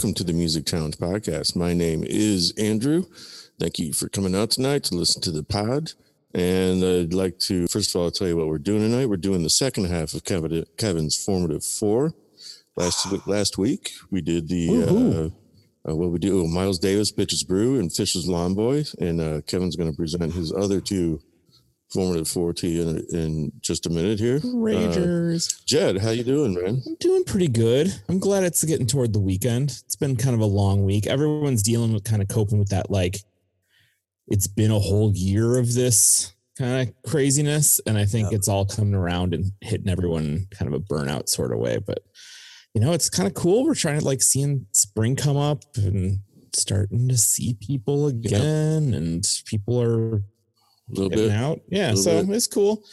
welcome to the Music Challenge podcast. My name is Andrew. Thank you for coming out tonight to listen to the pod. And I'd like to, first of all, tell you what we're doing tonight. We're doing the second half of Kevin, Kevin's formative four. Last week, last week we did the uh, uh, what we do. Miles Davis, Bitches Brew, and Phish's Lawn Boy, and uh, Kevin's going to present his other two formative four to you in, in just a minute here. Ragers. Uh, Jed, how you doing, man? I'm doing pretty good. I'm glad it's getting toward the weekend. It's been kind of a long week. Everyone's dealing with kind of coping with that, like it's been a whole year of this kind of craziness. And I think Yep. it's all coming around and hitting everyone kind of a burnout sort of way. But you know, it's kind of cool. We're trying to like seeing spring come up and starting to see people again, and people are A little getting bit. out. Yeah, so bit. it's cool.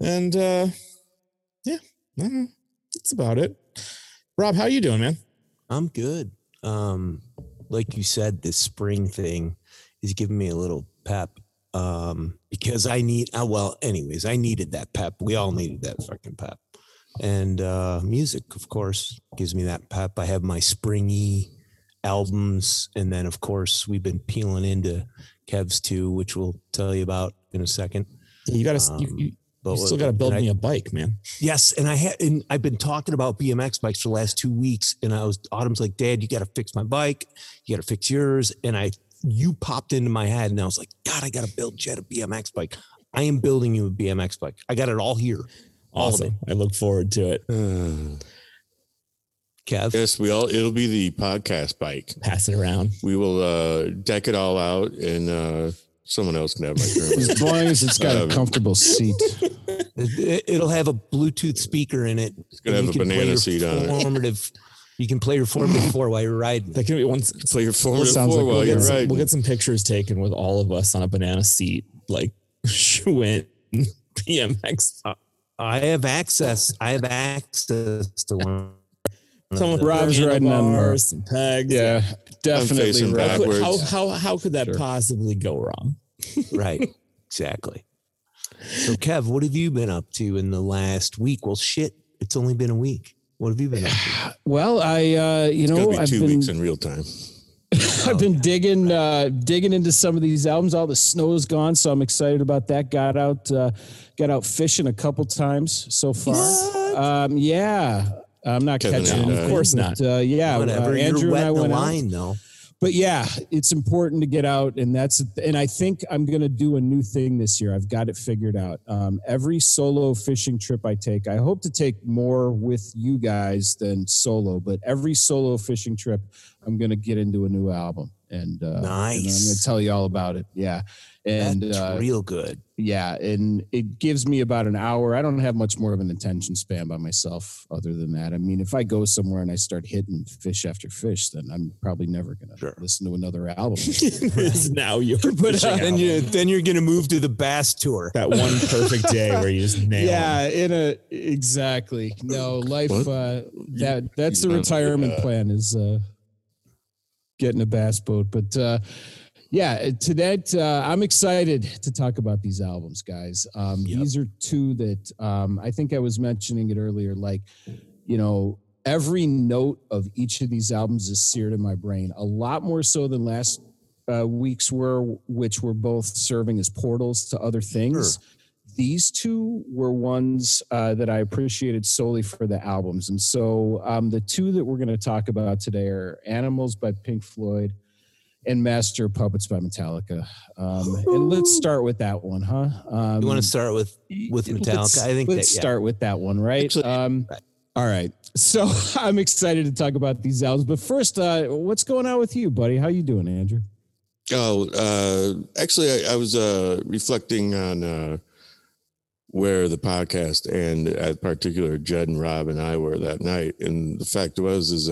And uh yeah, know. that's about it. Rob, how you doing, man? I'm good. Um, like you said, this spring thing is giving me a little pep. Um, because I need uh, well, anyways, I needed that pep. We all needed that fucking pep. And uh music, of course, gives me that pep. I have my springy albums, and then of course we've been peeling into Kev's too, which we'll tell you about in a second. Yeah, you got to you, Um, you, you still got to build I- me a bike, man. Yes, and I had and I've been talking about BMX bikes for the last two weeks, and I was Autumn's like, Dad, you got to fix my bike, you got to fix yours, and I you popped into my head, and I was like, God, I got to build Jed a BMX bike. I am building you a BMX bike. I got it all here. All. Awesome. I look forward to it. Kev, yes, we all. It'll be the podcast bike. Pass it around. We will uh, deck it all out, and uh, someone else can have my turn. As long as it's got Um, a comfortable seat. it, it'll have a Bluetooth speaker in it. It's gonna have a banana seat on it. Formative. You can play your formative four while you're riding. That can be once. Play your formative sounds four like while We'll you're get, some, riding. we'll get some pictures taken with all of us on a banana seat, like went BMX. I have access. I have access to one. Someone Rob's riding on the- bars, some pegs. Yeah, definitely facing right. How, could- how, how, how could that Sure. possibly go wrong? right exactly so kev what have you been up to in the last week well shit it's only been a week what have you been up to Well, I uh, you it's know be I've two been weeks in real time. I've been digging uh, digging into some of these albums. All the snow's gone, so I'm excited about that. Got out uh, got out fishing a couple times so far. Um, yeah. I'm not Kevin catching anything, Of course but, Uh, yeah, whatever uh, you're Andrew and I wetting the went out. line though but yeah, it's important to get out, and that's and I think I'm gonna do a new thing this year. I've got it figured out. Um, every solo fishing trip I take, I hope to take more with you guys than solo. But every solo fishing trip, I'm gonna get into a new album, and, uh, and I'm gonna tell you all about it. Yeah, and that's uh, real good yeah, and it gives me about an hour. I don't have much more of an attention span by myself other than that. I mean, if I go somewhere and I start hitting fish after fish, then I'm probably never going to Sure. listen to another album. Now your But, uh, then you then you're gonna move to the bass tour that one perfect day where you just nail yeah, in a exactly. No, life uh that that's the retirement uh, plan is uh getting a bass boat. But uh yeah, to that uh, I'm excited to talk about these albums, guys. Um Yep. these are two that um I think I was mentioning it earlier like you know every note of each of these albums is seared in my brain a lot more so than last uh, weeks were which were both serving as portals to other things these two were ones uh, that I appreciated solely for the albums. And so um, the two that we're going to talk about today are Animals by Pink Floyd and Master Puppets by Metallica. Um, and let's start with that one, huh? Um, you want to start with with let's- metallica i think let's that, yeah. start with that one, right? Actually- um, Right. All right. So I'm excited to talk about these albums. But first, uh, what's going on with you, buddy? How you doing, Andrew? Oh, uh, actually, I, I was uh, reflecting on uh, where the podcast and, at particular, Jed and Rob and I were that night. And the fact was, is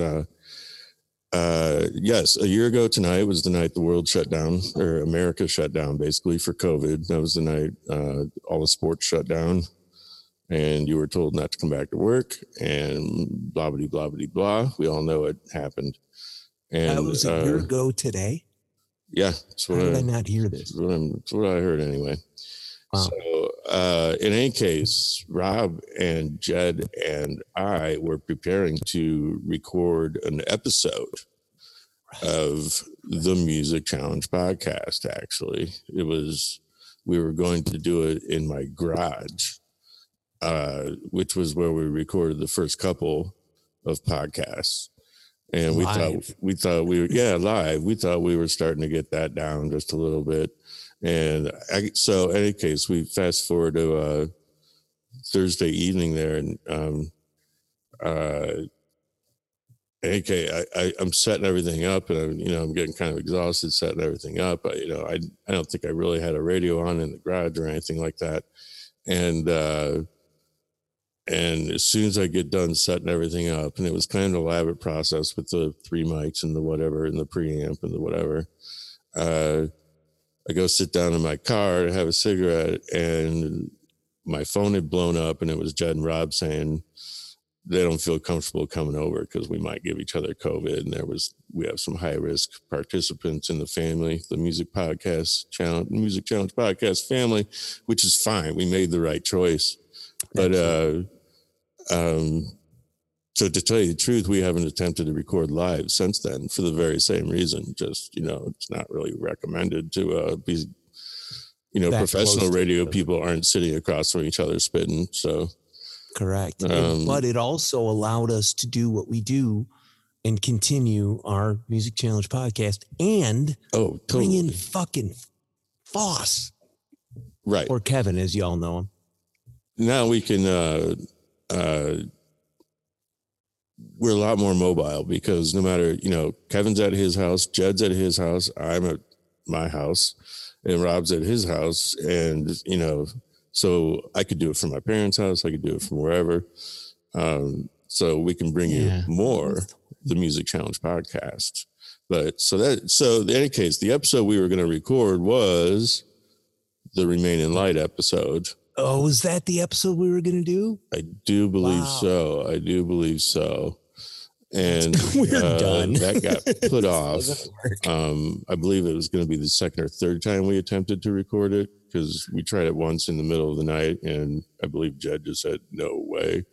uh, yes, a year ago tonight was the night the world shut down, or America shut down, basically for COVID. That was the night uh, all the sports shut down, and you were told not to come back to work, and blah blah blah blah blah. We all know it happened. And that was a year uh, ago today yeah, that's how what did I, i not hear this that's what, that's what I heard anyway. Wow. So uh, in any case, Rob and Jed and I were preparing to record an episode of the Music Challenge podcast. Actually, it was we were going to do it in my garage, uh, which was where we recorded the first couple of podcasts. And we Live. thought we thought we were yeah live. We thought we were starting to get that down just a little bit. And I, so, in any case, we fast forward to uh, Thursday evening there, and um, uh, okay, I, I'm setting everything up, and I'm, you know, I'm getting kind of exhausted setting everything up. I, you know, I, I don't think I really had a radio on in the garage or anything like that, and uh, and as soon as I get done setting everything up, and it was kind of an elaborate process with the three mics and the whatever and the preamp and the whatever. Uh, I go sit down in my car to have a cigarette, and my phone had blown up, and it was Jed and Rob saying they don't feel comfortable coming over because we might give each other COVID. And there was we have some high risk participants in the family, the music podcast challenge, music challenge podcast family, which is fine. We made the right choice, but uh, um, so to tell you the truth, we haven't attempted to record live since then for the very same reason. Just you know, it's not really recommended to uh, be. You know, That professional radio people aren't sitting across from each other spitting. So Correct. Um, but it also allowed us to do what we do and continue our Music Challenge podcast and oh, bring in fucking Foss right. or Kevin, as y'all know him. now we can uh uh we're a lot more mobile because no matter you know kevin's at his house jed's at his house i'm at my house and rob's at his house and you know so i could do it from my parents house i could do it from wherever. Um so we can bring Yeah. you more the music challenge podcast. But so that so in any case the episode we were going to record was the remain in light episode Oh, was that the episode we were going to do? I do believe Wow. so. I do believe so. And We're uh, done. that got put off. Um, I believe it was going to be the second or third time we attempted to record it because we tried it once in the middle of the night, and I believe Jed just said no way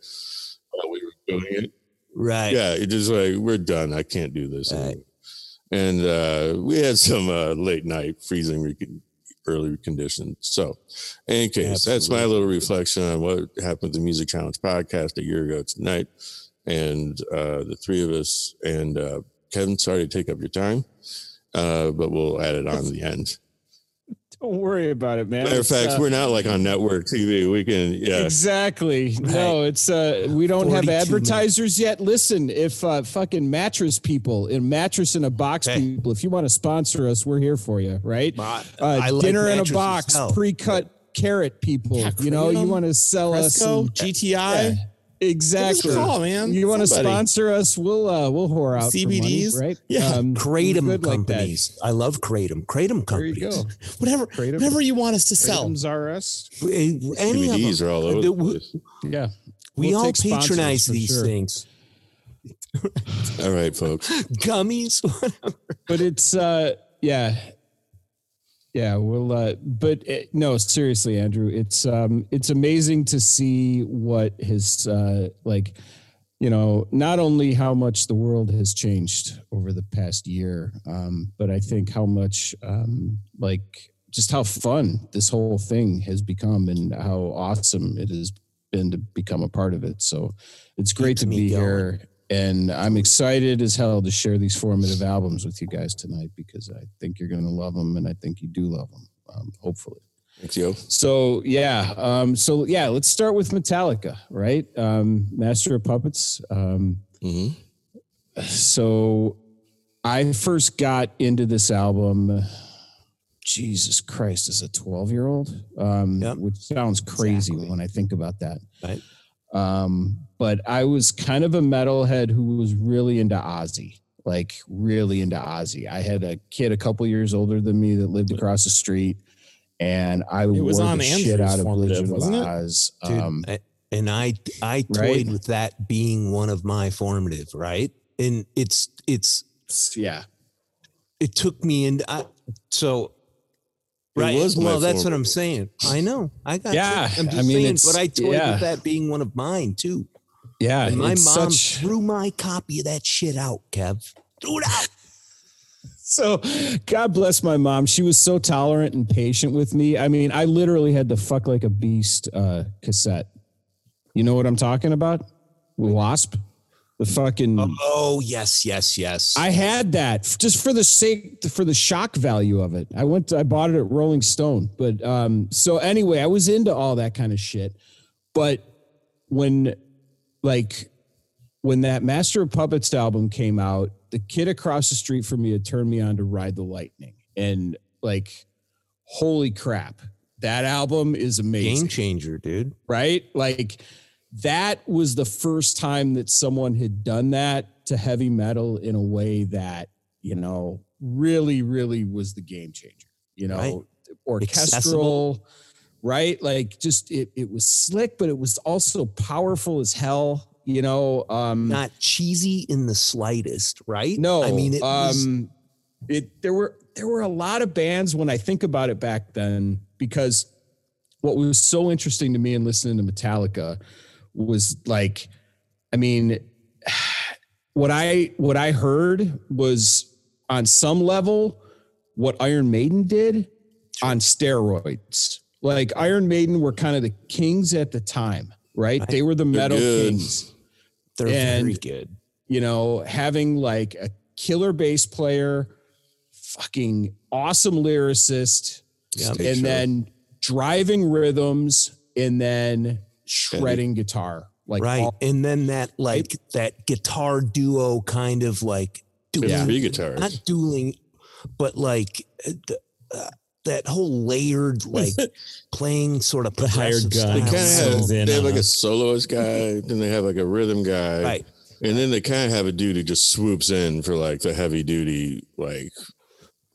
while we were doing it. Right. Yeah, it just like we're done. I can't do this. Right. And uh, we had some uh, late night freezing re- early conditions. So, in any case, that's my little reflection on what happened with the Music Challenge podcast a year ago tonight. And uh, the three of us and uh, Kevin, sorry to take up your time, uh, but we'll add it on the end. Don't worry about it, man. Matter of fact, uh, we're not like on network TV. We can, yeah. Exactly. No, it's uh we don't have 42 advertisers yet. Listen, if uh fucking mattress people in mattress in a box Hey. people, if you want to sponsor us, we're here for you, right? I- Uh, I like dinner in a box, pre-cut carrot people. Yeah, you know, you want to sell us some, GTI. Yeah, exactly. Give us a call, man. You want to sponsor us? We'll uh we'll whore out for money, CBDs? right? Yeah. um, Kratom good like that. companies. I love Kratom. Kratom There you companies. go. Whatever, Kratom. whatever you want us to sell. Kratom's RS. Any of are all over The- the place. Yeah. We We'll all patronize these sure. things. All right, folks. Gummies. whatever. but it's uh yeah yeah well uh but it, no seriously andrew it's um it's amazing to see what his uh like you know not only how much the world has changed over the past year um but i think how much um like just how fun this whole thing has become and how awesome it has been to become a part of it so it's great Keeps to be going. here and I'm excited as hell to share these formative albums with you guys tonight because I think you're going to love them, and I think you do love them. Um, hopefully. Thanks, yo. So yeah, um, so yeah, let's start with Metallica, right? Um, Master of Puppets. Um, hmm so I first got into this album. Jesus Christ, as a 12 year old, um, Yep. which sounds crazy Exactly. when I think about that. Right. Um, but I was kind of a metalhead who was really into Ozzy, like really into Ozzy. I had a kid a couple years older than me that lived across the street, and I was wore on the shit out of formative, Blizzard of wasn't? Oz. Dude, Um, I- and I I toyed Right? with that being one of my formative, right? And it's it's yeah, it took me into I, so Right. was my well, that's what I'm saying. I know. I got. Yeah, You. I'm just I mean, saying. But I toyed yeah. with that being one of mine too. Yeah, And my mom such- threw my copy of that shit out, Kev. Threw it out. So, God bless my mom. She was so tolerant and patient with me. I mean, I literally had the "fuck like a beast" uh, cassette. You know what I'm talking about? W.A.S.P., the fucking. Oh yes, yes, yes. I had that just for the sake for the shock value of it. I went to, I bought it at Rolling Stone. But um so anyway, I was into all that kind of shit. But when like when that Master of Puppets album came out, the kid across the street from me had turned me on to Ride the Lightning. And like holy crap, that album is amazing game changer, dude. right? Like that was the first time that someone had done that to heavy metal in a way that, you know, really, really was the game changer. You know, Right. orchestral, Accessible. right? Like just it it was slick, but it was also powerful as hell. You know, um Not cheesy in the slightest, right? no, I mean, it was, um, it there were there were a lot of bands when I think about it back then because what was so interesting to me in listening to Metallica was like, I mean, what I what I heard was on some level what Iron Maiden did on steroids. Like Iron Maiden were kind of the kings at the time, right? They were the metal good. kings they're very good. you know, having like a killer bass player, fucking awesome lyricist, Yeah. And sure. then driving rhythms and then shredding guitar. Like right. all- and then that like that guitar duo kind of like It's dueling, three guitars. not dueling, but like uh, the, uh, that whole layered like playing sort of The hired progressive gun. they kind of have Comes in they have like a a- soloist guy, then they have like a rhythm guy, right. and then they kind of have a dude who just swoops in for like the heavy duty like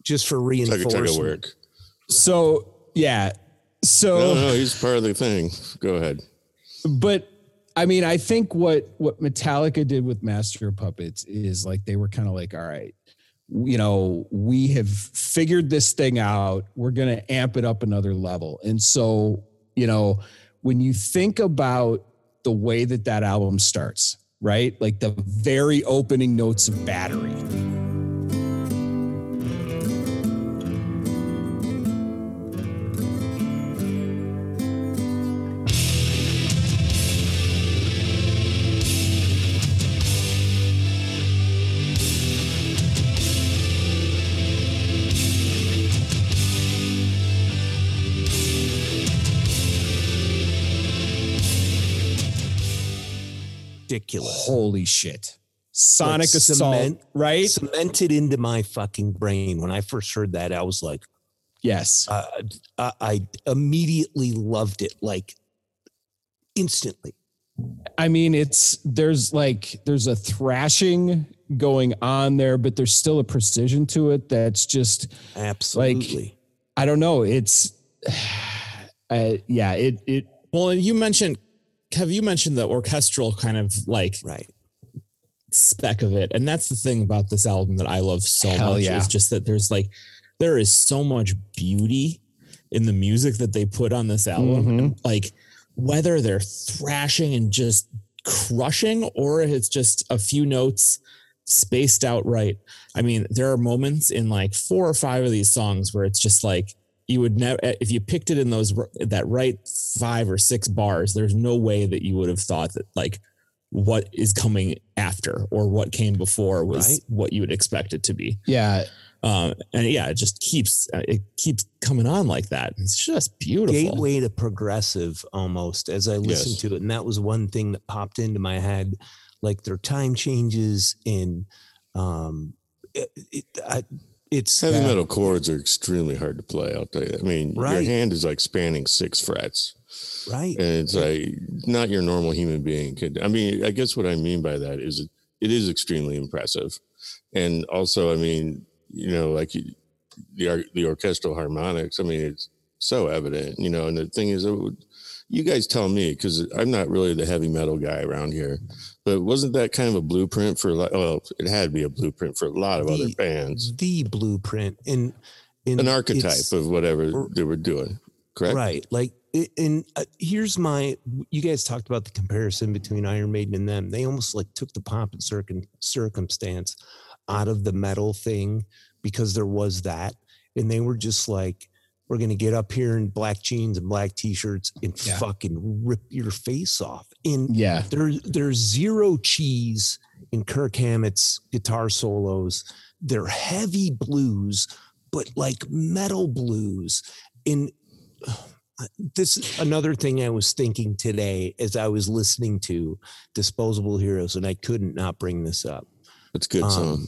Just for tugga reinforcement. tugga work. so yeah. So No, no, he's part of the thing. Go ahead. But I mean, I think what what Metallica did with Master Puppets is like they were kind of like, all right, you know, we have figured this thing out. We're gonna amp it up another level. And so, you know, when you think about the way that that album starts, right? Like the very opening notes of Battery. Ridiculous. Holy shit. Sonic Like Assault, cement- right? Cemented into my fucking brain. When I first heard that, I was like, Yes. uh, I, I immediately loved it, like instantly. I mean, it's there's like there's a thrashing going on there, but there's still a precision to it that's just Absolutely. I don't know. It's uh, yeah, it it Well, and you mentioned, have you mentioned the orchestral kind of like right. speck of it? And that's the thing about this album that I love so Hell much yeah. is just that there's like, there is so much beauty in the music that they put on this album. Mhm. Like, whether they're thrashing and just crushing or it's just a few notes spaced out right. I mean, there are moments in like four or five of these songs where it's just like you would never if you picked it in those that right five or six bars, there's no way that you would have thought that like what is coming after or what came before was Right. what you would expect it to be. yeah, Um, and yeah, it just keeps uh, it keeps coming on like that. It's just beautiful. Gateway to progressive almost as I listened Yes. to it. And that was one thing that popped into my head. Like their time changes in um it, it, I, it's Heavy metal chords are extremely hard to play. I'll tell you. I mean, Right. your hand is like spanning six frets, right. and it's like not your normal human being could. I mean, I guess what I mean by that is it, it is extremely impressive, and also, I mean, you know, like you- the the orchestral harmonics. I mean, it's so evident, you know. And the thing is, it you guys tell me because I'm not really the heavy metal guy around here, but wasn't that kind of a blueprint for? like? Well, it had to be a blueprint for a lot of other bands. the blueprint and And An archetype of whatever they were doing. Correct. Right. Like, and uh, here's my, you guys talked about the comparison between Iron Maiden and them. They almost like took the pomp and circum, circumstance out of the metal thing because there was that. And they were just like, we're going to get up here in black jeans and black t-shirts and Yeah. fucking rip your face off. And Yeah. there, there's zero cheese in Kirk Hammett's guitar solos. They're heavy blues, but like metal blues. In this is another thing I was thinking today as I was listening to Disposable Heroes, and I couldn't not bring this up. It's good song. Um,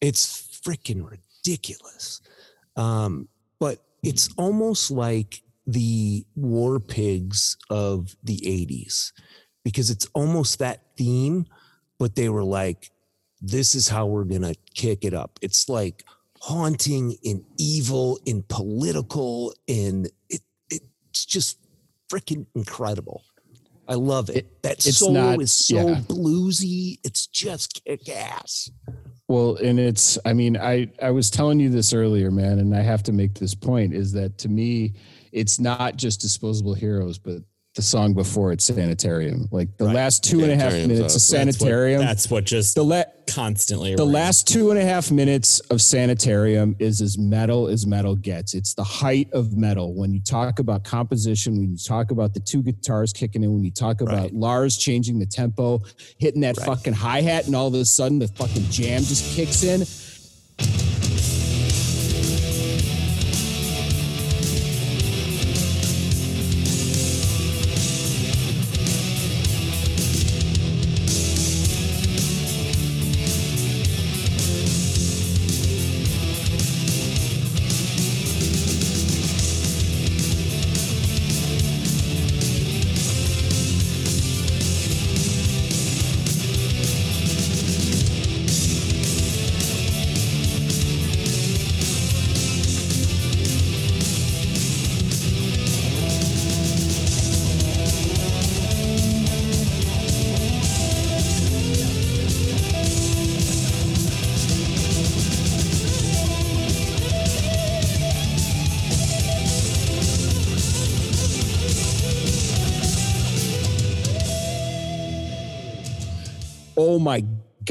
it's freaking ridiculous. Um, but it's almost like the war pigs of the 80s because it's almost that theme, but they were like, this is how we're going to kick it up. It's like haunting and evil and political, and it, it's just freaking incredible. I love it. that it's solo not- is so yeah. bluesy. It's just kick ass. Well, and it's, I mean, I, I was telling you this earlier, man, and I have to make this point is that to me, it's not just disposable heroes, but the song before it's sanitarium. Like the Right. last two and a half Sanitarium's minutes of awesome. That's what- sanitarium. That's what, just the la- constantly. the rings. last two and a half minutes of sanitarium is as metal as metal gets it's the height of metal when you talk about composition when you talk about the two guitars kicking in when you talk about Right. lars changing the tempo hitting that Right. fucking hi-hat and all of a sudden the fucking jam just kicks in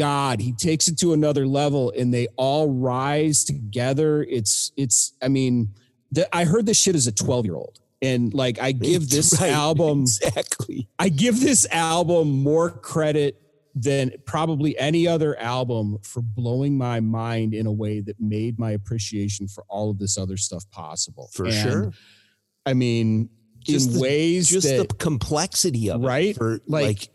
god he takes it to another level and they all rise together it's it's i mean the, i heard this shit as a 12 year old and like i give this Right, album exactly. I give this album more credit than probably any other album for blowing my mind in a way that made my appreciation for all of this other stuff possible. For And, sure. I mean, Just in the- ways Just that the complexity of Right? it. For Like- like,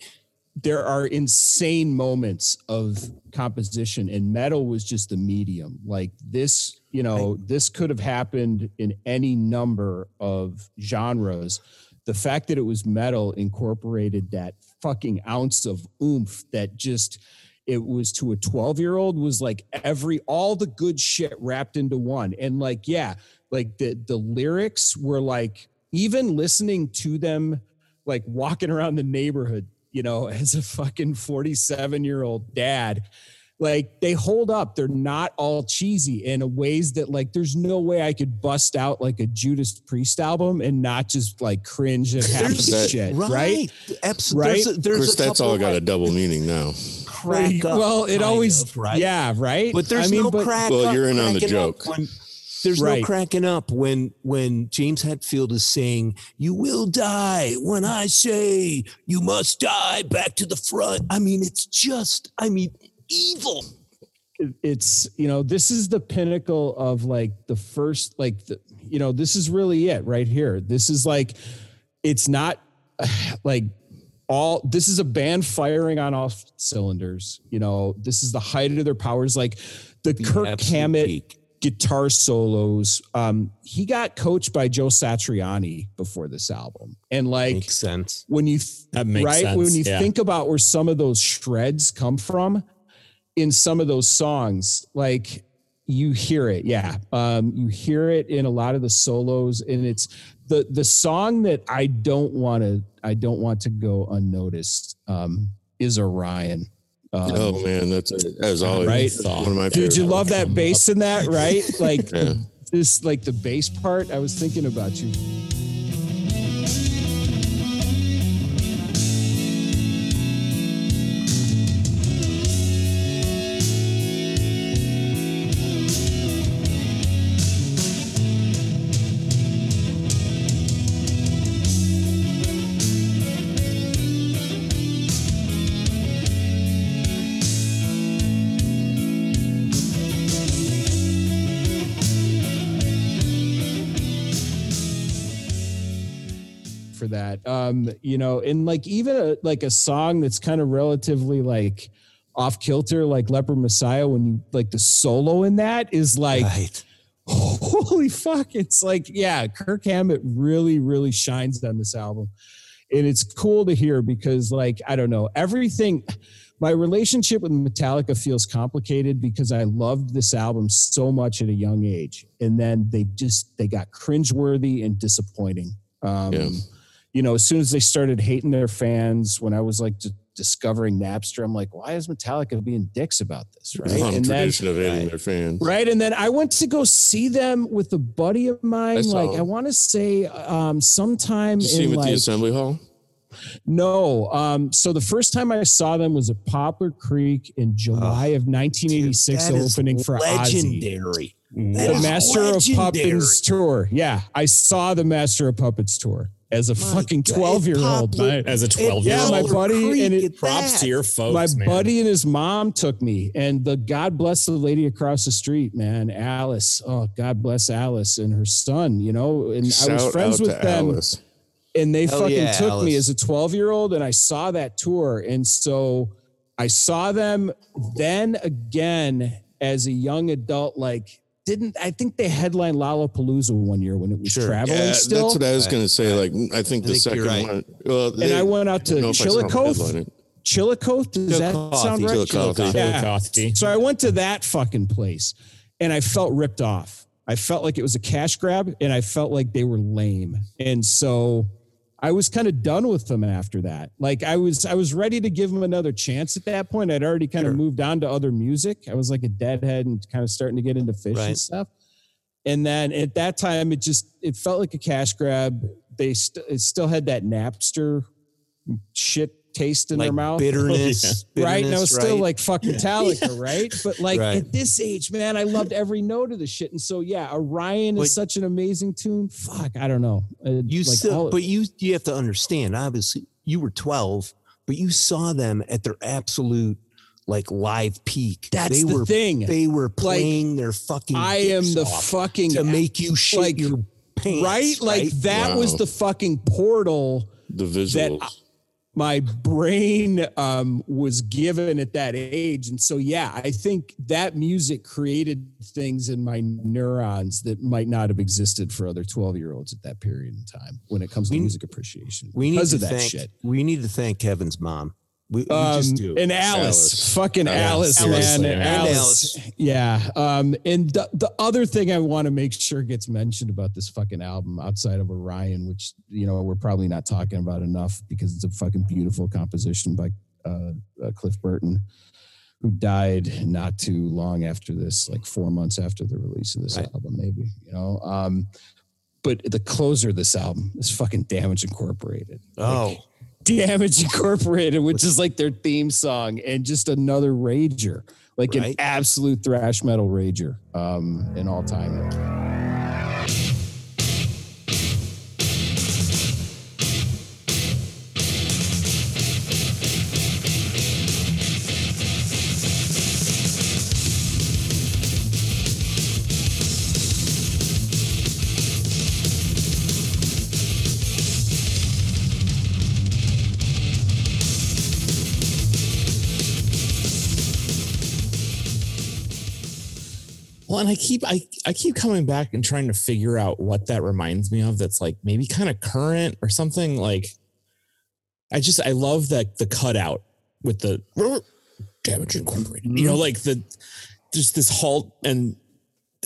there are insane moments of composition and metal was just the medium. Like this you know this could have happened in any number of genres. The fact that it was metal incorporated that fucking ounce of oomph that just it was to a 12 year old was like every all the good shit wrapped into one. And like yeah like the the lyrics were like even listening to them like walking around the neighborhood you know as a fucking 47 year old dad like they hold up they're not all cheesy in a ways that like there's no way i could bust out like a judas priest album and not just like cringe at half There's- the that- shit right. right Absolutely. Right? There's, a, there's course, a that's all got a double meaning now. crack up. well it always of, right. yeah right But there's I mean, no but- crack. Well, up, you're in on the cracking up joke. When, there's Right. no cracking up when when James Hetfield is saying, "You will die when I say you must die." Back to the front. I mean, it's just. I mean, evil. it's you know this is the pinnacle of like the first like the, you know this is really it right here this is like it's not like all this is a band firing on all cylinders you know this is the height of their powers like the kirk absolute hammett peak. Guitar solos. Um he got coached by joe satriani before this album. And like Makes sense. when you th- That makes right? Sense, when you yeah. think about where some of those shreds come from in some of those songs like you hear it. Yeah. Um you hear it in a lot of the solos and it's the the song that i don't want to i don't want to go unnoticed um is orion um, oh man, that's as always Right. one of my dude you love that bass in that right like Yeah. this like the bass part. I was thinking about you. That. Um, you know, and like even a, like a song that's kind of relatively like off kilter, like Leper Messiah, when you like the solo in that is like, right. holy fuck. It's like, yeah, Kirk Hammett really, really shines on this album. And it's cool to hear because, like, I don't know, everything. My relationship with Metallica feels complicated because I loved this album so much at a young age. And then they just, they got cringeworthy and disappointing. Um, Yeah. You know, as soon as they started hating their fans, when I was like d- discovering Napster, I'm like, why is Metallica being dicks about this? Right. Long And then, tradition of hating their fans. Right. And then I went to go see them with a buddy of mine. I like, I want to say um, sometime Did you see in him at the like, assembly hall? no. Um, so the first time I saw them was at Poplar Creek in July of 1986, That is opening for legendary. That The is Master of. Puppets tour. Yeah. I saw the Master of Puppets tour as a My fucking God, 12 year old. Poplar- As a 12 year Yeah, my buddy, Creek and it- Props that. to your folks. my man. buddy and his mom took me and the god bless the lady across the street man alice oh god bless alice and her son you know and i was friends with them Alice. and they Hell fucking yeah, took me as a 12 year old and i saw that tour and so i saw them then again as a young adult like didn't i think they headlined lollapalooza one year when it was Sure. traveling Yeah, still that's what I was going to say. Like, I think I the think second right. one. Well, and i went out to don't know if I saw them chillicothe headline chillicothe does that sound right Chillicothe. Yeah. Chillicothe. So I went to that fucking place and I felt ripped off. I felt like it was a cash grab and I felt like they were lame. And so I was kind of done with them after that. Like I was I was ready to give them another chance at that point. I'd already kind Sure. of moved on to other music. I was like a deadhead and kind of starting to get into Phish Right. and stuff. And then at that time it just it felt like a cash grab. They st- it still had that Napster shit taste in like their mouth bitterness, right? And I was bitterness, still like fuck Metallica, right? But like Right. at this age, man, I loved every note of the shit. And so yeah, Orion is such an amazing tune. Fuck, I don't know. Uh, you like still, all- but you you have to understand. Obviously, you were twelve, but you saw them at their absolute like live peak. that's they the were thing. they were playing their fucking. I am the off fucking to make you shit like- your pants, right. Like that was the fucking portal The visuals. My brain um, was given at that age. And so, yeah, I think that music created things in my neurons that might not have existed for other 12 year olds at that period in time when it comes to We- music appreciation we need because to of that thank, shit. We need to thank Kevin's mom. We, we Um, just do. and Alice, Alice. fucking Alice, Alice, man, yeah. And Alice. Yeah. Um, and the, the other thing I want to make sure gets mentioned about this fucking album outside of Orion, which, you know, we're probably not talking about enough because it's a fucking beautiful composition by uh, uh, Cliff Burton, who died not too long after this, like four months after the release of this Right. album, maybe, you know. Um, but the closer of this album is fucking Damage Incorporated. Like, oh, Damage Incorporated, which is like their theme song, and just another rager, like an absolute thrash metal rager, um, in all time. Well, and I keep I I keep coming back and trying to figure out what that reminds me of. That's like maybe kind of current or something. Like, I just I love that the cutout with the damage incorporated. You know, mm-hmm. like the just this halt and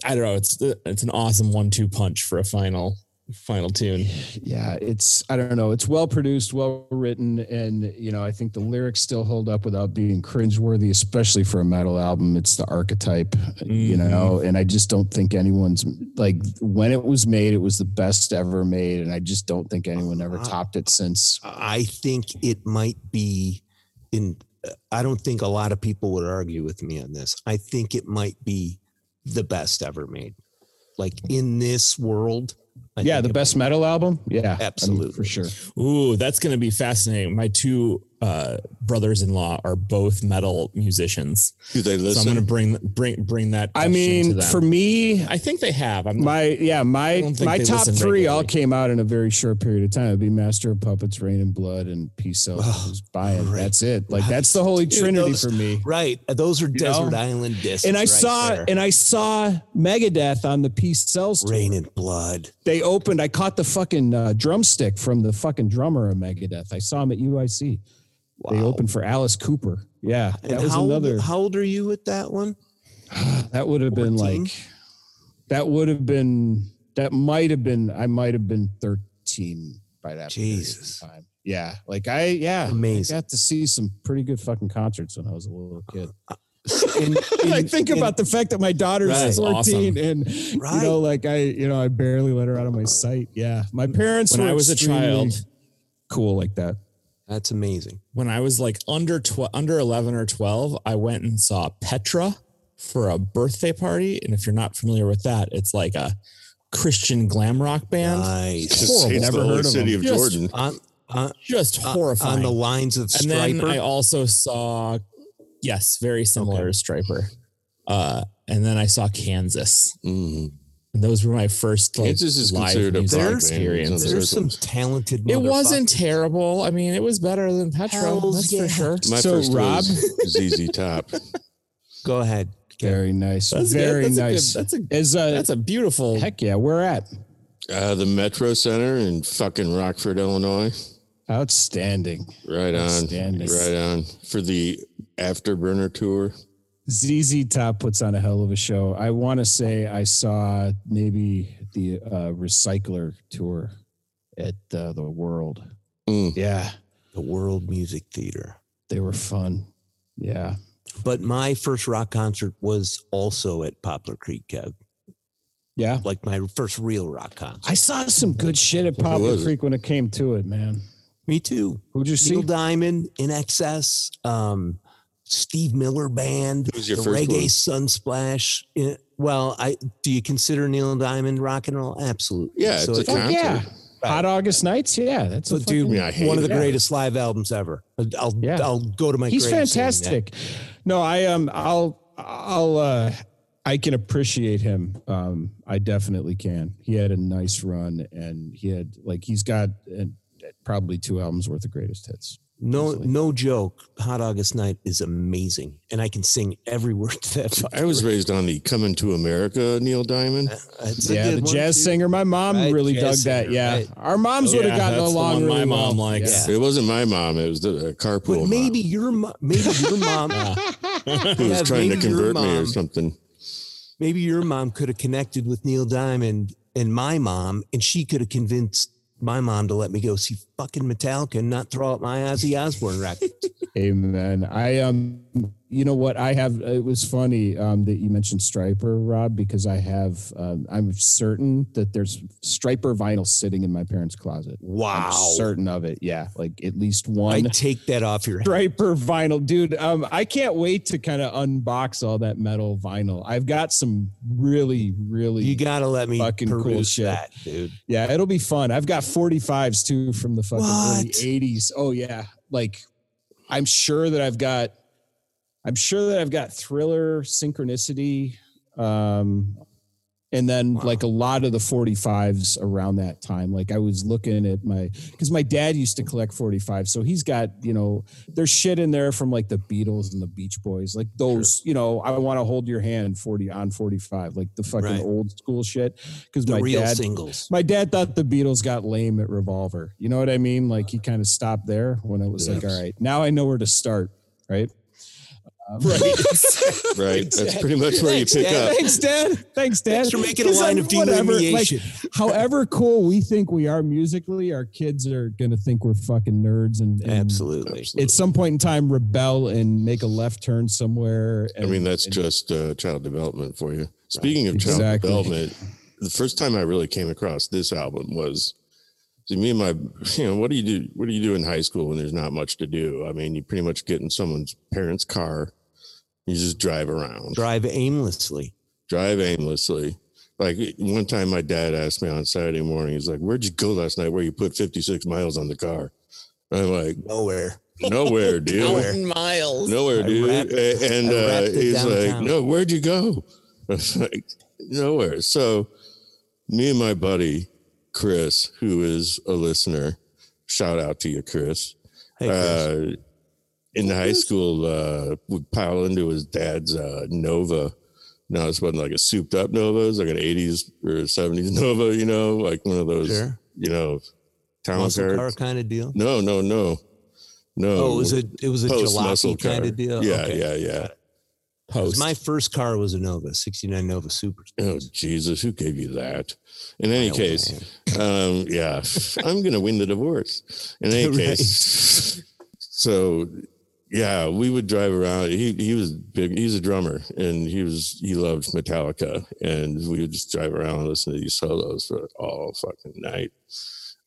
I don't know. It's uh, it's an awesome one-two punch for a final final tune. yeah, it's I don't know. It's well produced, well written, and you know I think the lyrics still hold up without being cringeworthy, especially for a metal album. It's the archetype, you Mhm. know. And I just don't think anyone's like when it was made, it was the best ever made, and I just don't think anyone ever Uh, topped it since. I think it might be in I don't think a lot of people would argue with me on this. I think it might be the best ever made. Like in this world. I yeah, the it best metal album. Yeah, I mean, Absolutely. for sure. Ooh, that's going to be fascinating. My two uh, brothers-in-law are both metal musicians, Do they so I'm going to bring bring bring that. I question to mean, them. for me, I think they have. I'm not, my yeah, my my top listen three all came out in a very short period of time. It'd be Master of Puppets, Reign in Blood, and Peace Out. Oh, Who's buying? great. That's it. Like that's the holy Dude, trinity those- for me. Right. Those are desert know? island discs. And I right saw there. and I saw Megadeth on the Peace Sells tour. Reign in Blood. They opened. I caught the fucking uh, drumstick from the fucking drummer of Megadeth. I saw him at UIC. They opened for Alice Cooper. Yeah, that And was how, another. old, how old are you with that one? that would have been 14? like that would have been that might have been i might have been 13 by that Jesus. time yeah like i yeah Amazing. i got to see some pretty good fucking concerts when i was a little kid And, i think and- about the fact that my daughter's Right. 14 Awesome. and you know like i you know i barely let her out of my sight yeah my parents when were I was a child, cool like that That's amazing. when I was like under tw- under 11 or 12, I went and saw Petra for a birthday party. And if you're not familiar with that, it's like a Christian glam rock band. Nice. Just horrible. Never the heard of city them. of Just- Jordan. On, on, Just horrifying. on the lines of and then I also saw, yes, very similar to Stryper. Uh, and then I saw Kansas. Mhm. And those were my first like, Kansas is live considered a music punk band. experiences. There's some talented. It wasn't terrible. I mean, it was better than Petra. Hells That's yeah. for sure. My So, first Rob- ZZ Top. Go ahead. very nice That's good. very That's a good- nice that's a as a that's a beautiful. heck yeah where at Uh, the Metro Center in fucking Rockford, Illinois. Outstanding Right on. Outstanding. Right on. For the Afterburner tour. ZZ Top puts on a hell of a show. I want to say I saw maybe the uh, Recycler tour at uh, the World. Mm. Yeah, The World Music Theater. they were fun. Yeah, But my first rock concert was also at Poplar Creek, Kev. yeah. Like my first real rock concert. I saw some good shit at Poplar? Creek when it came to it, man. Me too. Who'd you see? Neil Diamond, INXS, um, Steve Miller Band, Who your the first Reggae one? Sunsplash. Well, I do you consider Neil Diamond rock and roll? Absolutely. Yeah, it's a it- Fuck concert. yeah. Hot August Nights. Yeah, that's a But dude, fucking- Yeah, I hate one of the it. greatest live albums ever. I'll Yeah. I'll go to my. he's grave saying that. fantastic. No, I um, I'll I'll uh, I can appreciate him. Um, I definitely can. He had a nice run, and he had like he's got uh, probably two albums worth of greatest hits. No, Easily. no joke. Hot August Night is amazing, and I can sing every word to that. fucking I was raised on the Coming to America, Neil Diamond. That's a yeah, the jazz too. singer. My mom Right, really dug jazz that. Yeah, right. our moms Oh, would have yeah, gotten that's the along. one my mom well. likes. It wasn't my mom. It was the uh, carpool But mom maybe your mo- maybe your mom, who was yeah, trying to maybe your convert me or something. maybe your mom could have connected with Neil Diamond and my mom, and she could have convinced my mom to let me go see fucking Metallica and not throw out my Ozzy Osbourne record. Amen. I um, you know what? I have. It was funny um that you mentioned Stryper, Rob, because I have. Um, I'm certain that there's Stryper vinyl sitting in my parents' closet. Wow. I'm certain of it. Yeah, like at least one. I take that off your head. Stryper vinyl, dude. Um, I can't wait to kind of unbox all that metal vinyl. I've got some really, really. You got to let me Fucking cool shit. that, dude. yeah, it'll be fun. I've got 45s too from the fucking early 80s. Oh yeah, like I'm sure that I've got. I'm sure that I've got Thriller, Synchronicity, um, and then Wow. like a lot of the 45s around that time. Like I was looking at my because my dad used to collect 45, so he's got you know there's shit in there from like the Beatles and the Beach Boys, like those. You know, I want to hold your hand 40 on 45, like the fucking Right. old school shit. Because my real dad, singles. my dad thought the Beatles got lame at Revolver. You know what I mean? Like he kind of stopped there when it was like, all right, now I know where to start. Right. Right. Right. That's pretty much where you pick up. Thanks, Dad. Thanks, Dad. Thanks for making a line like, of whatever, like, however cool we think we are musically, our kids are gonna think we're fucking nerds and, and Absolutely. at some point in time rebel and make a left turn somewhere. I mean, that's and- just uh, child development for you. Speaking of child Exactly. development, the first time I really came across this album was see, me and my, you know, what do you do? What do you do in high school when there's not much to do? I mean, you pretty much get in someone's parents' car, you just drive around, Drive aimlessly. drive aimlessly. Like one time, my dad asked me on Saturday morning, he's like, "Where'd you go last night? Where you put 56 miles on the car?" I'm like, Nowhere. "Nowhere, dude." Counting miles. nowhere, dude. wrapped- and uh, wrapped it he's like, no, where'd you go? I was like, nowhere. So me and my buddy, Chris, who is a listener, shout out to you, Chris. Hey, Chris. Uh, in high school, uh, would pile into his dad's uh, Nova. Now it's wasn't like a souped up Nova, it's like an 80s or 70s Nova, you know, like one of those, sure. you know, town car kind of deal. No, no, no. No. Oh, it was a it was a jalopy kind car. of deal. Yeah, Okay. yeah, yeah. Post. My first car was a Nova, 69 Nova Super. Oh Jesus, who gave you that? In any My case, um, yeah, I'm gonna win the divorce. In any Right. case, so yeah, we would drive around. He he was big. He's a drummer, and he was he loved Metallica, and we would just drive around and listen to these solos for all fucking night.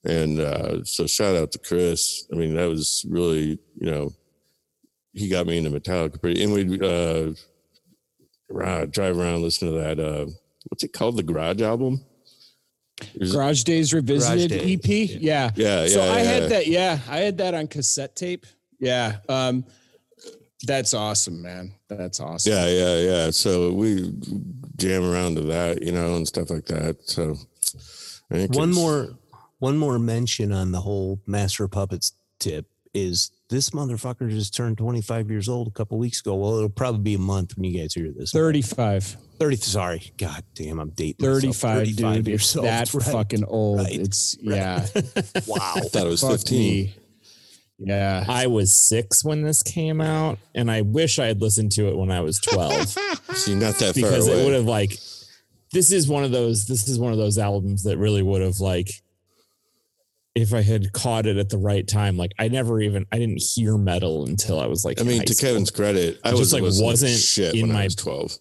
And uh, so shout out to Chris. I mean, that was really you know he got me into Metallica pretty, and we'd uh, drive around listen to that. Uh, what's it called? The Garage album. Is Garage Days Revisited Days, EP. Yeah. yeah, yeah. so I yeah. had that. Yeah, I had that on cassette tape. Yeah. Um, that's awesome, man. That's awesome. Yeah, yeah, yeah. So we jam around to that, you know, and stuff like that. So One more one more mention on the whole Master of Puppets tip is this motherfucker just turned 25 years old a couple weeks ago. Well, it'll probably be a month when you guys hear this. 35. 30 sorry. God damn, I'm dating myself. 35, dude. years It's old. that Right. fucking old. Right. It's yeah. Wow. I thought it was 15. Yeah. I was six when this came out, and I wish I had listened to it when I was 12 See, not that because far it would have like. This is one of those. This is one of those albums that really would have like. If I had caught it at the right time, like I never even I didn't hear metal until I was like. I mean, to school. Kevin's credit, I It was just, like, wasn't shit in when I my- was 12.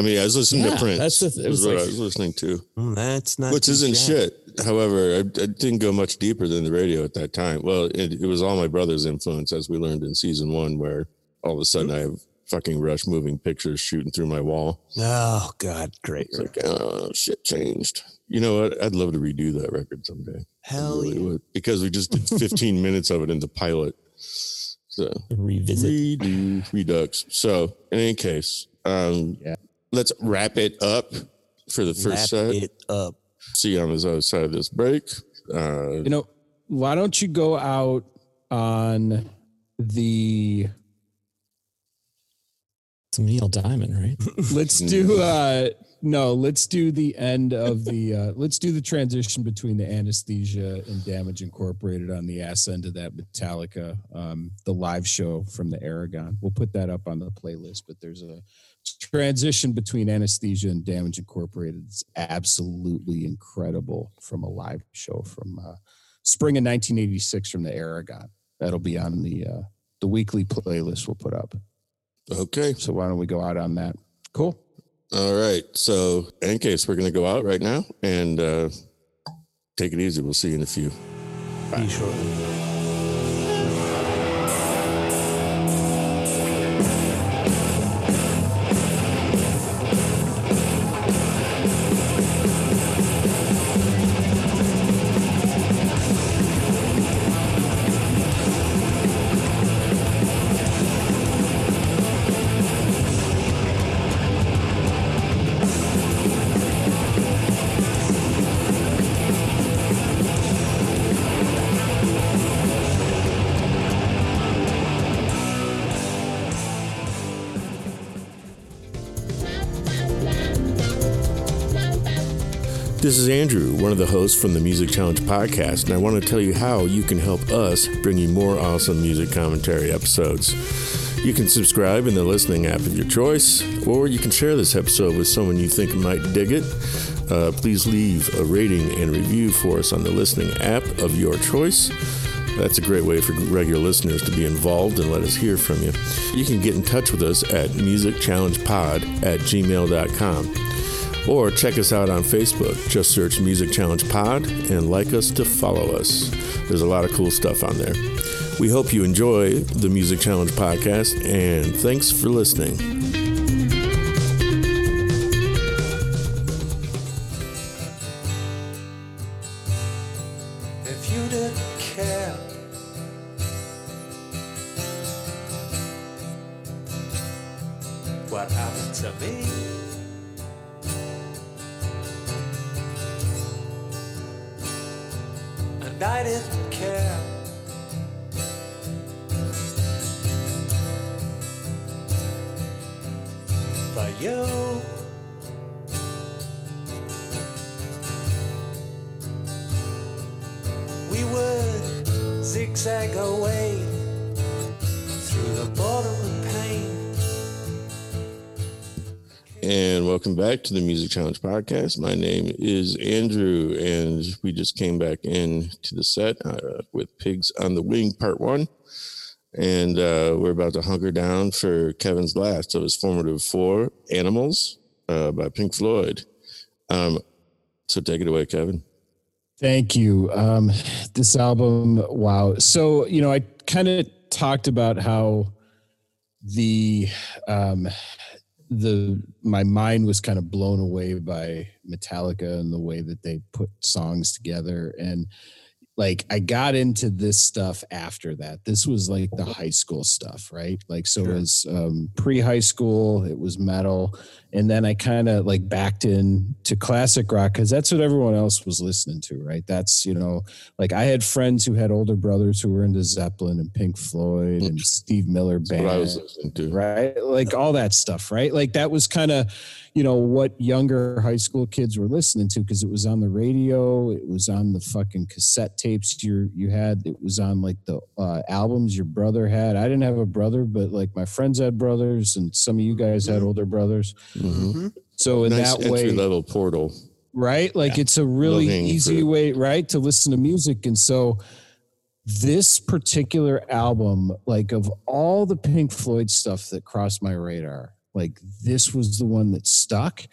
I mean, I was listening Yeah, to Prince. that's the th- it was was what like- I was listening to, That's not which isn't shabby. shit. However, I, I didn't go much deeper than the radio at that time. Well, it, it was all my brother's influence, as we learned in season one, where all of a sudden I have fucking rush moving pictures shooting through my wall. Oh God, great. It's like, oh, shit changed. You know what? I'd love to redo that record someday. I Hell really yeah. would. Because we just did 15 minutes of it in the pilot. So revisit. redo Redux. So in any case, um, Yeah. let's wrap it up for the first Wrap set. it up. See you on this other side of this break. Uh, You know, why don't you go out on the Some Neil Diamond, right? let's do uh no let's do the end of the uh let's do the transition between the anesthesia and damage incorporated on the ass end of that metallica um the live show from the aragon. We'll put that up on the playlist but there's a transition between anesthesia and damage incorporated it's absolutely incredible from a live show from uh spring of 1986 from the aragon. That'll be on the uh the weekly playlist we'll put up. Okay. so why don't we go out on that? Cool All right. So in case, we're going to go out right now and uh, take it easy. We'll see you in a few. Be shortly. Is Andrew, one of the hosts from the Music Challenge podcast, and I want to tell you how you can help us bring you more awesome music commentary episodes. You can subscribe in the listening app of your choice, or you can share this episode with someone you think might dig it. Uh, please leave a rating and review for us on the listening app of your choice. That's a great way for regular listeners to be involved and let us hear from you. You can get in touch with us at musicchallengepod at gmail.com or check us out on Facebook. Just search Music Challenge Pod and like us to follow us. There's a lot of cool stuff on there. We hope you enjoy the Music Challenge podcast and thanks for listening. To the Music Challenge podcast. My name is Andrew, and we just came back in to the set uh, with Pigs on the Wing Part One. And uh, we're about to hunker down for Kevin's last of his formative four, Animals uh, by Pink Floyd. Um, so take it away, Kevin. Thank you. Um, this album, wow. So, you know, I kind of talked about how the um the my mind was kind of blown away by Metallica and the way that they put songs together. And like I got into this stuff after that. This was like the high school stuff, right? Like so Sure. it was um pre-high school, it was metal, and then I kind of like backed in to classic rock because that's what everyone else was listening to, right? That's you know, like I had friends who had older brothers who were into Zeppelin and Pink Floyd and Steve Miller band what I was listening to. right? Like all that stuff, right? Like that was kind of, you know, what younger high school kids were listening to because it was on the radio, it was on the fucking cassette tapes you you had, it was on like the uh, albums your brother had. I didn't have a brother, but like my friends had brothers, and some of you guys had older brothers. Mhm. So in Nice that entry way, level portal. right? Like it's a really Low-hanging easy fruit. way, right, to listen to music. And so this particular album, like of all the Pink Floyd stuff that crossed my radar, like this was the one that stuck.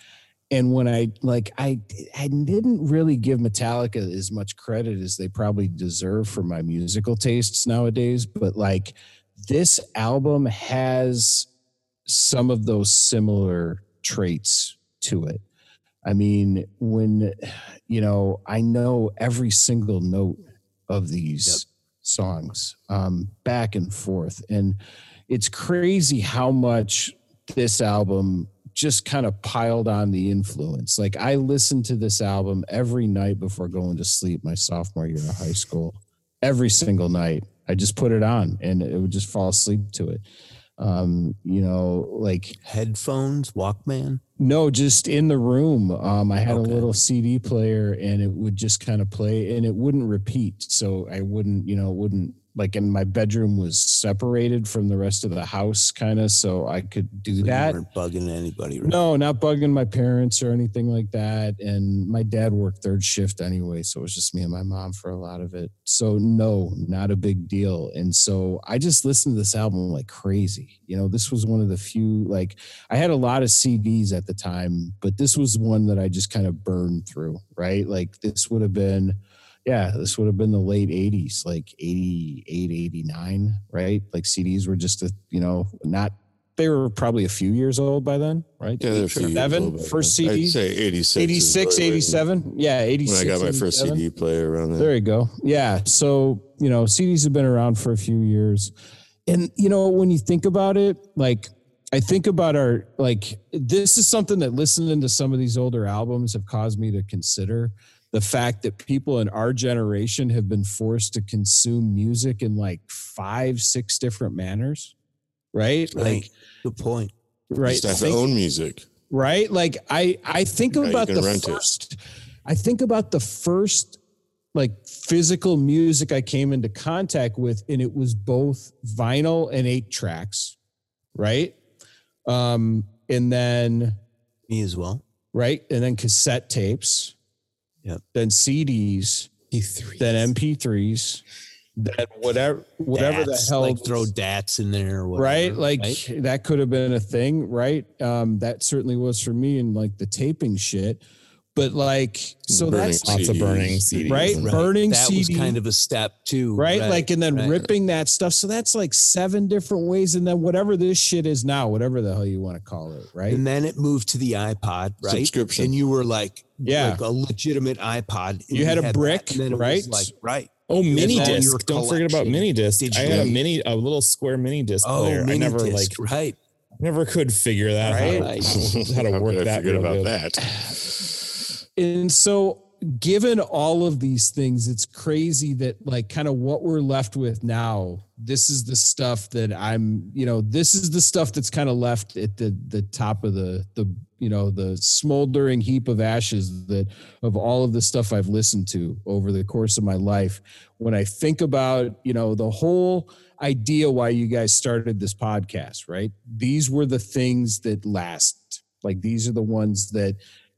And when I like I I didn't really give Metallica as much credit as they probably deserve for my musical tastes nowadays, but like this album has some of those similar traits to it. I mean, when you know, I know every single note of these songs um, back and forth, and it's crazy how much this album just kind of piled on the influence. Like I listened to this album every night before going to sleep my sophomore year of high school. Every single night, I just put it on, and it would just fall asleep to it. Um, you know, like Headphones, Walkman. no, just in the room. Um, I had Okay. a little CD player and it would just kind of play and it wouldn't repeat. So I wouldn't, you know, it wouldn't like, and my bedroom was separated from the rest of the house kind of. So I could do So that. You weren't bugging anybody. Right? No, not bugging my parents or anything like that. And my dad worked third shift anyway. So it was just me and my mom for a lot of it. So, no, not a big deal. And so I just listened to this album like crazy. You know, this was one of the few, like, I had a lot of CDs at the time, but this was one that I just kind of burned through, right? Like, this would have been. Yeah, this would have been the late 80s, like 88, 89, right? Like CDs were just a, you know, not they were probably a few years old by then, right? Yeah, they're a few years old first. CD? I'd say 86. 86, really when- 87. Yeah, 86. When I got my first 87. CD player around there. There you go. Yeah. So, you know, CDs have been around for a few years. And, you know, when you think about it, like, I think about our, like, this is something that listening to some of these older albums have caused me to consider the fact that people in our generation have been forced to consume music in like five, six different manners. Right? Right. Like, Good point. Right. used to have to own music. right? Like I I think Now about the rent it. first I think about the first like physical music I came into contact with and it was both vinyl and 8 tracks, right? Um, and then Me as well. right, and then cassette tapes, Yep. then CDs, E3. then MP3s, then whatever whatever the hell like throw dats in there or whatever, right like right? that could have been a thing right um that certainly was for me and like the taping shit but like so Burning that's Lots of burning CDs. Right? and- burning that was kind of a step too right, like and then right. ripping that stuff so that's like seven different ways and then whatever this shit is now whatever the hell you want to call it right and then it moved to the iPod, right? Subscription. And you were like, Yeah. like a legitimate iPod. and You had a that, brick, and then right? like, right. Oh, mini disc! Don't forget about mini disc. I had a mini, a little square mini disc Oh, player. I never disc, like, right. never could figure that Right. out. How to work could that. forget about good. that? and so given all of these things it's crazy that like kind of what we're left with now this is the stuff that i'm you know this is the stuff that's kind of left at the the top of the the you know the smoldering heap of ashes that of all of the stuff i've listened to over the course of my life. When i think about you know the whole idea why you guys started this podcast right? These were the things that last. Like these are the ones that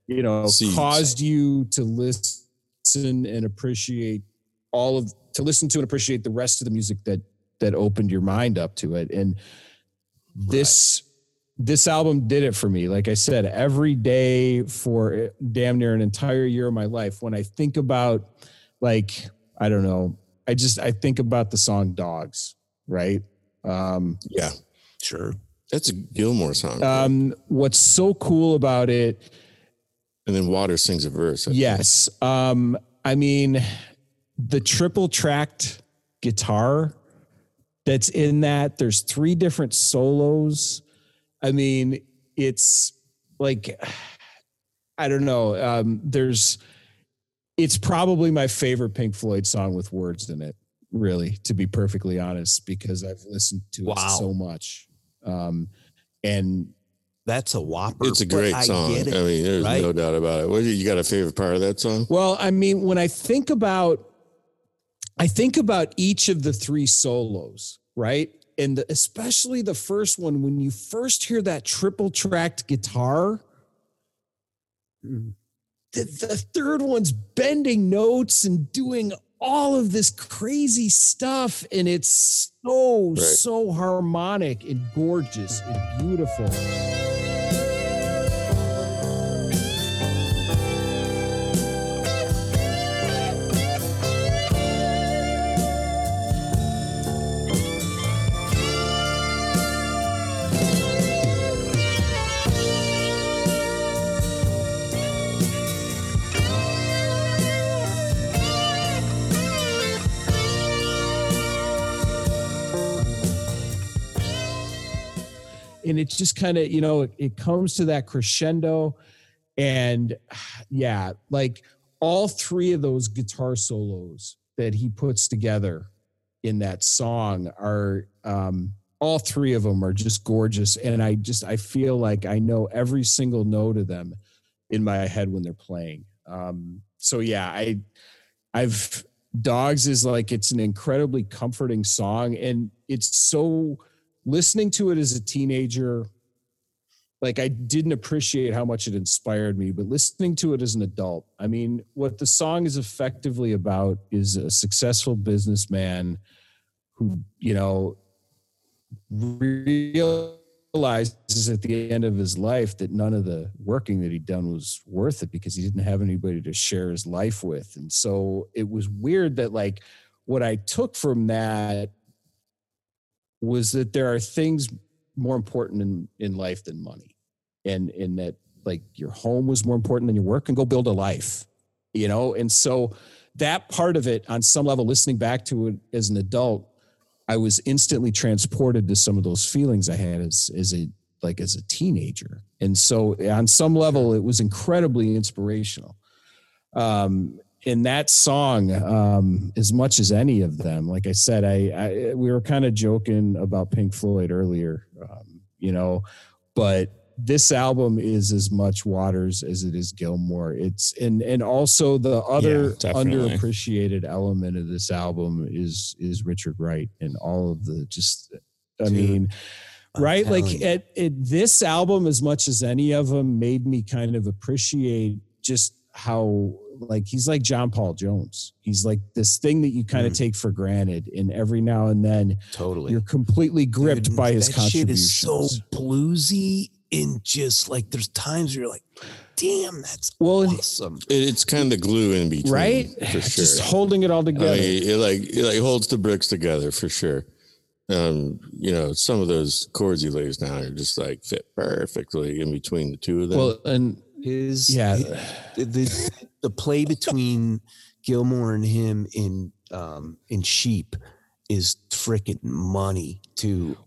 you know Seeds. caused you to listen and appreciate all of to listen to and appreciate the rest of the music that that opened your mind up to it and this this album did it for me like i said every day for damn near an entire year of my life when i think about like i don't know i just i think about the song dogs right um Yeah, Sure. that's a Gilmour song. um what's so cool about it and then Water sings a verse. I. Yes. Um, I mean, the triple tracked guitar that's in that, there's three different solos. I mean, it's like, I don't know. Um, there's, it's probably my favorite Pink Floyd song with words in it, really, to be perfectly honest, because I've listened to it so much. Um, and That's a whopper. It's a great song. I, get it, mean, there's right? no doubt about it. What you got a favorite part of that song? Well, I mean, when I think about, I think about each of the three solos, right? And the, especially the first one, when you first hear that triple tracked guitar, the, the third one's bending notes and doing all of this crazy stuff. And it's so, Right. so harmonic and gorgeous and beautiful. And it's just kind of you know it, it comes to that crescendo and yeah like all three of those guitar solos that he puts together in that song are um all three of them are just gorgeous and i just i feel like i know every single note of them in my head when they're playing. Um so yeah i i've dogs is like it's an incredibly comforting song and it's so listening to it as a teenager like i didn't appreciate how much it inspired me but listening to it as an adult i mean what the song is effectively about is a successful businessman who you know realizes at the end of his life that none of the working that he'd done was worth it because he didn't have anybody to share his life with. And so it was weird that like what i took from that was that there are things more important in, in life than money. And in that like your home was more important than your work and go build a life you know? And so that part of it on some level listening back to it as an adult i was instantly transported to some of those feelings i had as as a like as a teenager. And so on some level it was incredibly inspirational. Um in that song um as much as any of them like i said i, I we were kind of joking about pink floyd earlier um, you know but this album is as much waters as it is gilmour it's and and also the other definitely. underappreciated element of this album is is richard wright and all of the just i Dude. mean I'm right like at, at this album as much as any of them made me kind of appreciate just how like he's like john paul jones he's like this thing that you kind of Mm. take for granted and every now and then totally. you're completely gripped Dude, by his that shit is so bluesy and just like there's times where you're like, damn, that's well awesome. It, it's kind of glue in between, right For sure. just holding it all together mean, it like it like holds the bricks together for sure. Um, you know, some of those chords he lays down are just like fit perfectly in between the two of them. well and His yeah. the, the the play between Gilmour and him in um in Sheep is freaking money too.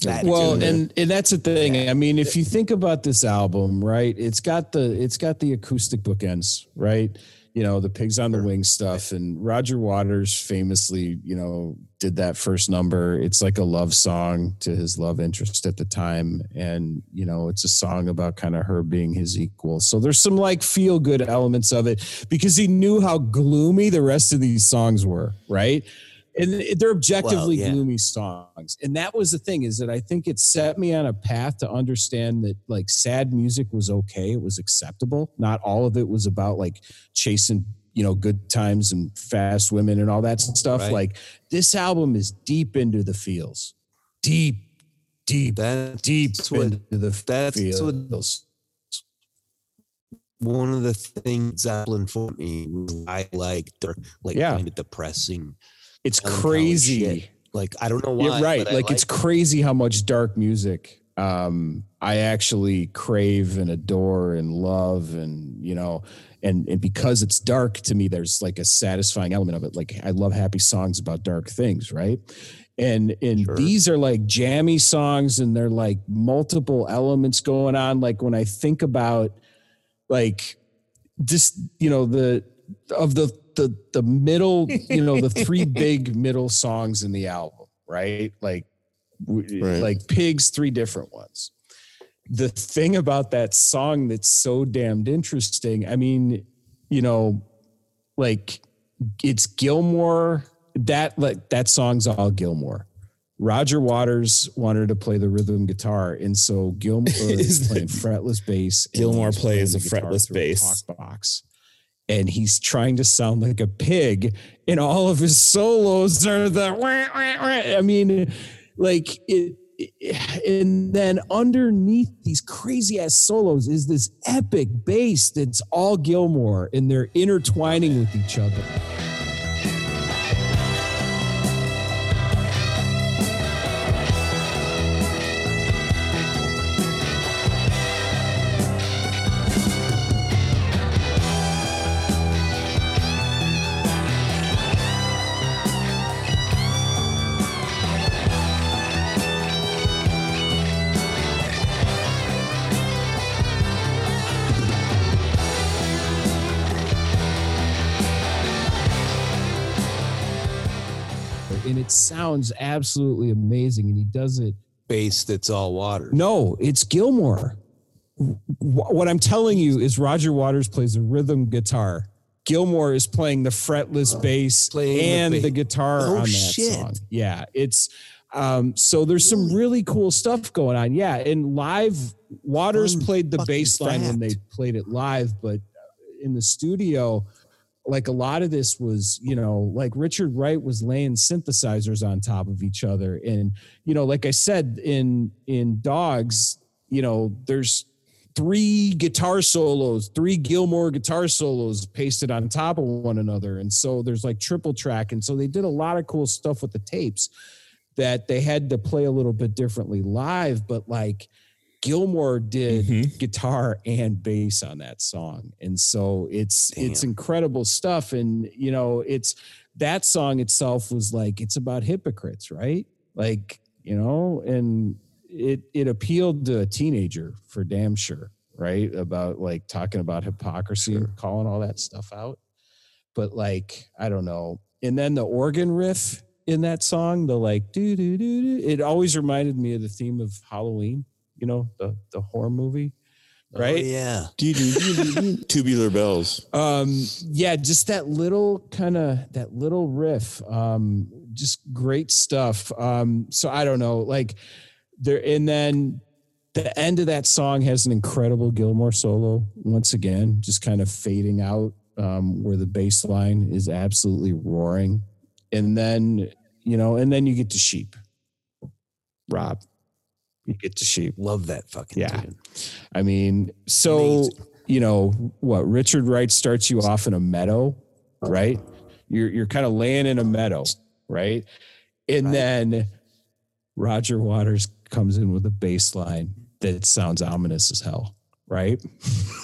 That well dude- and and that's the thing. I mean if you think about this album right it's got the it's got the acoustic bookends right you know the pigs on the wing stuff and roger waters famously you know did that first number. It's like a love song to his love interest at the time and you know it's a song about kind of her being his equal. So there's some like feel good elements of it because he knew how gloomy the rest of these songs were right and they're objectively yeah. gloomy songs and that was the thing is that i think it set me on a path to understand that like sad music was okay it was acceptable not all of it was about like chasing you know good times and fast women and all that stuff Right. like this album is deep into the feels deep deep That's deep what- into the that's what- feels one of the things Zeppelin for me was I like they're like Yeah. kind of depressing. It's crazy. Like I don't know why. You're right. but I Like, it's crazy how much dark music um, I actually crave and adore and love, and you know, and and because it's dark to me, there's like a satisfying element of it. Like I love happy songs about dark things, right? And and Sure. these are like jammy songs, and they're like multiple elements going on. Like when I think about like just you know the of the the the middle you know the three big middle songs in the album right like Right. like pigs three different ones the thing about that song that's so damned interesting i mean you know like it's gilmour that like that song's all gilmour roger waters wanted to play the rhythm guitar and so gilmour is Is playing that- fretless bass and Gilmour plays a fretless through a bass. talk box and he's trying to sound like a pig and all of his solos are the wah, wah, wah. i mean like it, it- and then underneath these crazy ass solos is this epic bass that's all gilmour and they're intertwining with each other sounds absolutely amazing and he does it bass that's all water. No, it's Gilmour. What I'm telling you is Roger Waters plays a rhythm guitar. Gilmour is playing the fretless bass Playing the and the, guitar Oh, on that shit. song. Yeah, it's um so there's some really cool stuff going on. Yeah, and live Waters played the bass line when they played it live, but in the studio like a lot of this was, you know, like Richard Wright was laying synthesizers on top of each other. And, you know, like I said, in in dogs, you know, there's three guitar solos, three Gilmour guitar solos pasted on top of one another. And so there's like triple track. And so they did a lot of cool stuff with the tapes that they had to play a little bit differently live, but like Gilmour did Mhm. guitar and bass on that song. And so it's it's incredible stuff. And you know, it's that song itself was like it's about hypocrites, right? Like, you know, and it it appealed to a teenager for damn sure, right? About like talking about hypocrisy and calling all that stuff out. But like, I don't know. And then the organ riff in that song, the like do do do do, it always reminded me of the theme of Halloween, you know, the the horror movie. Oh, Right? yeah. Tubular bells. um yeah just that little kind of that little riff um just great stuff um so i don't know like there and then the end of that song has an incredible Gilmour solo once again, just kind of fading out um, where the bass line is absolutely roaring. And then, you know, and then you get to sheep. Rob. You get to sheep. Love that fucking Yeah. tune. I mean, so Amazing. you know what Richard Wright starts you off in a meadow, uh-huh. right? You're you're kind of laying in a meadow, right? And Right. then Roger Waters comes in with a bass line that sounds ominous as hell, right?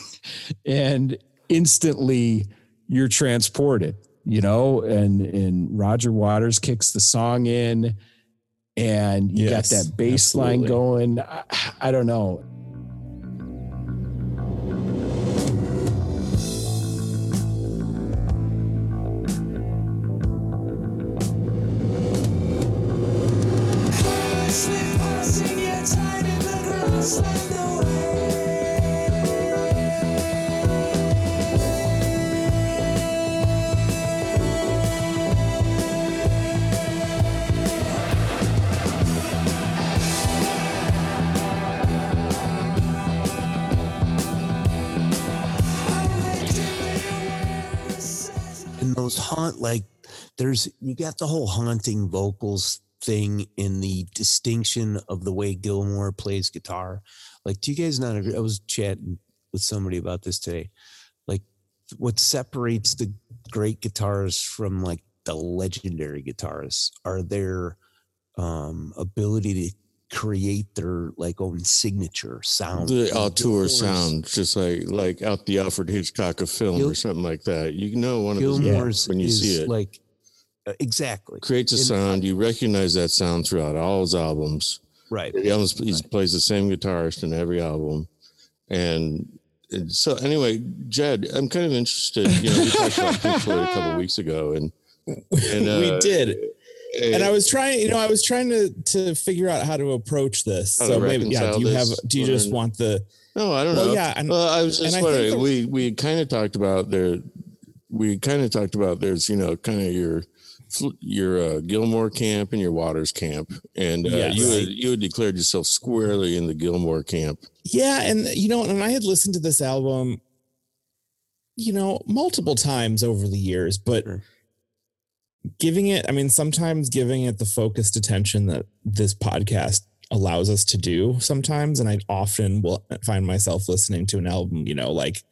and instantly you're transported, you know, and and Roger Waters kicks the song in and you Yes, got that bass line absolutely. going. I, I don't know. There's you got the whole haunting vocals thing in the distinction of the way Gilmour plays guitar. Like, do you guys not agree? I was chatting with somebody about this today. Like, what separates the great guitarists from like the legendary guitarists are their um ability to create their like own signature sound. The auteur Gilmour's- sound, just like like out the Alfred Hitchcock of film Gil- or something like that. You know one of his Gilmour's when you see it. like exactly creates a sound. You recognize that sound throughout all his albums. right. He almost he plays the same guitarist in every album, and, so anyway, Jed, I'm kind of interested. You know, we talked about Pink Floyd a couple weeks ago, and and we uh, did. And I uh, was trying, you know, I was trying to to figure out how to approach this. So maybe, yeah. Do you have? Do you just want the? No, I don't Well, know. yeah, and- well, I was just wondering. the- we we kind of talked about there. We kind of talked about there's you know kind of your your uh, Gilmour camp and your Waters camp, and uh, Yes. you had, you had declared yourself squarely in the Gilmour camp. Yeah, and you know, and I had listened to this album, you know, multiple times over the years, but Sure. giving it, I mean, sometimes giving it the focused attention that this podcast allows us to do sometimes. And I often will find myself listening to an album, you know, like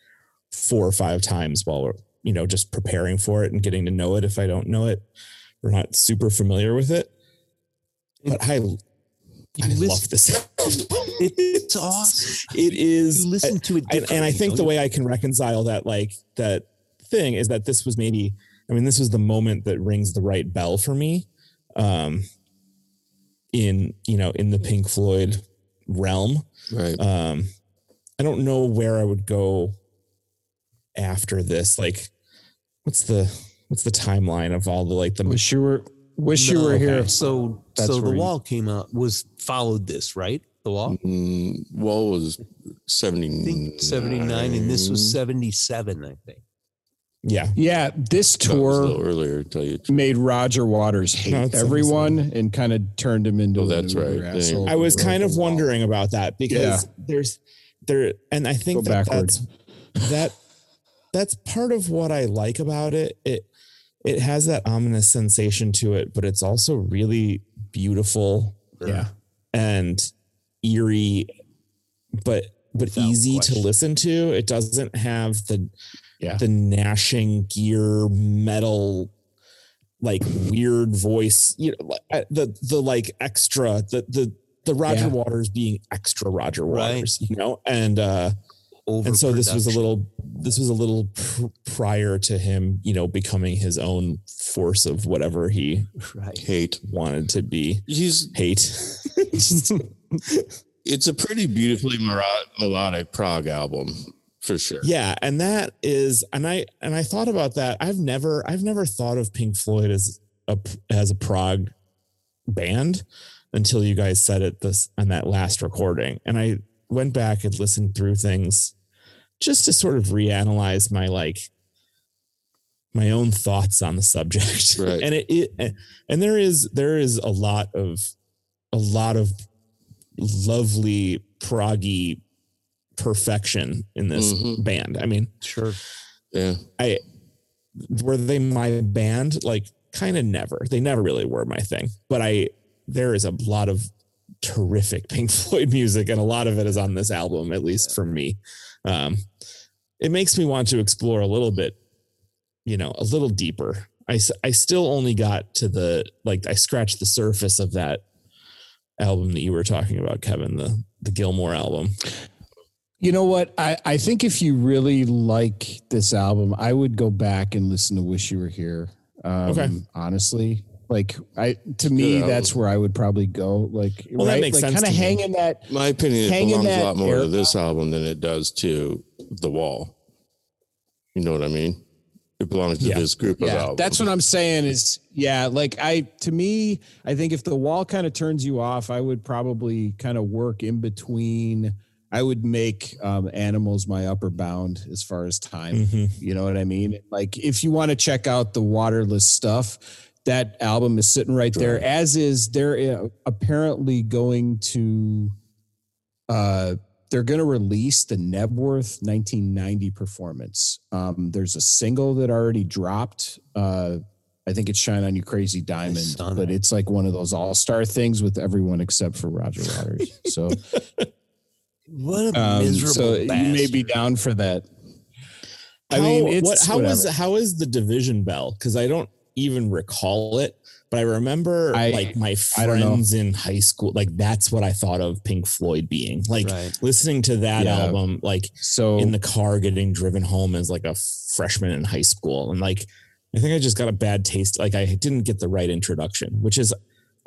four or five times while we're, you know, just preparing for it and getting to know it if I don't know it or not super familiar with it. But I, You I listen- love this. It's awesome. It is You listen to it, and, and I think the way I can reconcile that, like that thing, is that this was maybe, I mean, this was the moment that rings the right bell for me, um, in you know, in the Pink Floyd realm. Right. Um, I don't know where I would go after this. Like, what's the what's the timeline of all the like the Wish you were wish you No, were here. So, That's so the where you- wall came out was followed this right. The wall, Mm, Wall was seventy I think seventy nine, and this was seventy seven. I think. yeah Yeah, this No, it was a tour little earlier. Tell you. made Roger Waters hate No, it's everyone and kind of turned him into Oh, that's right. asshole. I was kind of wondering about that because there's there and I think Go that backwards. that's that that's part of what I like about it. It it has that ominous sensation to it, but it's also really beautiful Yeah. and eerie, but but Without easy question. to listen to. It doesn't have the Yeah. the gnashing gear metal like weird voice you know uh, the the like extra the the the Roger Yeah. Waters being extra Roger Right. Waters you know and uh and so this was a little this was a little pr- prior to him you know becoming his own force of whatever he right. Hate. wanted to be He's. hate It's a pretty beautifully melodic prog album for sure. Yeah, and that is, and I and I thought about that. I've never, I've never thought of Pink Floyd as a as a prog band until you guys said it this on that last recording, and I went back and listened through things just to sort of reanalyze my like my own thoughts on the subject, Right. and it, it and there is there is a lot of a lot of lovely proggy perfection in this Mhm. band. I mean, Sure. Yeah. I were they my band? Like kind of never. They never really were my thing. But I there is a lot of terrific Pink Floyd music, and a lot of it is on this album, at least for me. Um, it makes me want to explore a little bit, you know, a little deeper. I, I still only got to the like I scratched the surface of that album that you were talking about, Kevin, the the Gilmour album. You know what? I, I think if you really like this album, I would go back and listen to Wish You Were Here. Um, Okay. Honestly, like I to me, Good that's where I would probably go. Like, Well, that right? makes like sense kind of to me. hanging that. My opinion, it belongs a lot more to this album than it does to The Wall. You know what I mean? It belongs to Yeah. this group of Yeah, albums. that's what I'm saying. Is yeah, like I to me, I think if the wall kind of turns you off, I would probably kind of work in between. I would make um, animals my upper bound as far as time. Mhm. You know what I mean? Like if you want to check out the waterless stuff, that album is sitting right there. As is, they're uh, apparently going to, uh, they're going to release the Knebworth 1990 performance. Um, there's a single that already dropped. Uh, I think it's "Shine on You Crazy Diamond," but it's like one of those all-star things with everyone except for Roger Waters. So, What a um, miserable so you may be down for that. I mean, it's what, how is whatever. how is the division bell? Because I don't even recall it, but I remember I- like my I don't know. friends in high school. Like that's what I thought of Pink Floyd being like Right. listening to that Yeah. album, like so in the car getting driven home as like a freshman in high school, and like I think I just got a bad taste. Like I didn't get the right introduction, which is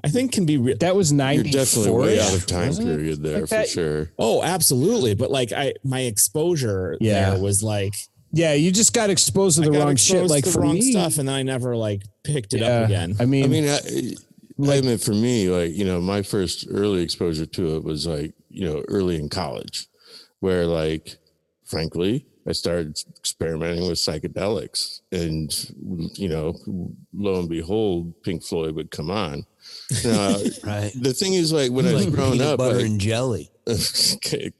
I think can be. Re- that was You're 94 definitely way out of time period there Like for that? sure. oh, absolutely, but like I my exposure Yeah. there was like Yeah, you just got exposed to I the got wrong shit. exposed Like the for wrong me, stuff, and then I never like picked it yeah, up again. I mean, I mean, I, I admit for me, like, you know, my first early exposure to it was like, you know, early in college, where like, frankly, I started experimenting with psychedelics. And, you know, lo and behold, Pink Floyd would come on. Now, Right. the thing is, like, when I was like growing up, butter like, and jelly.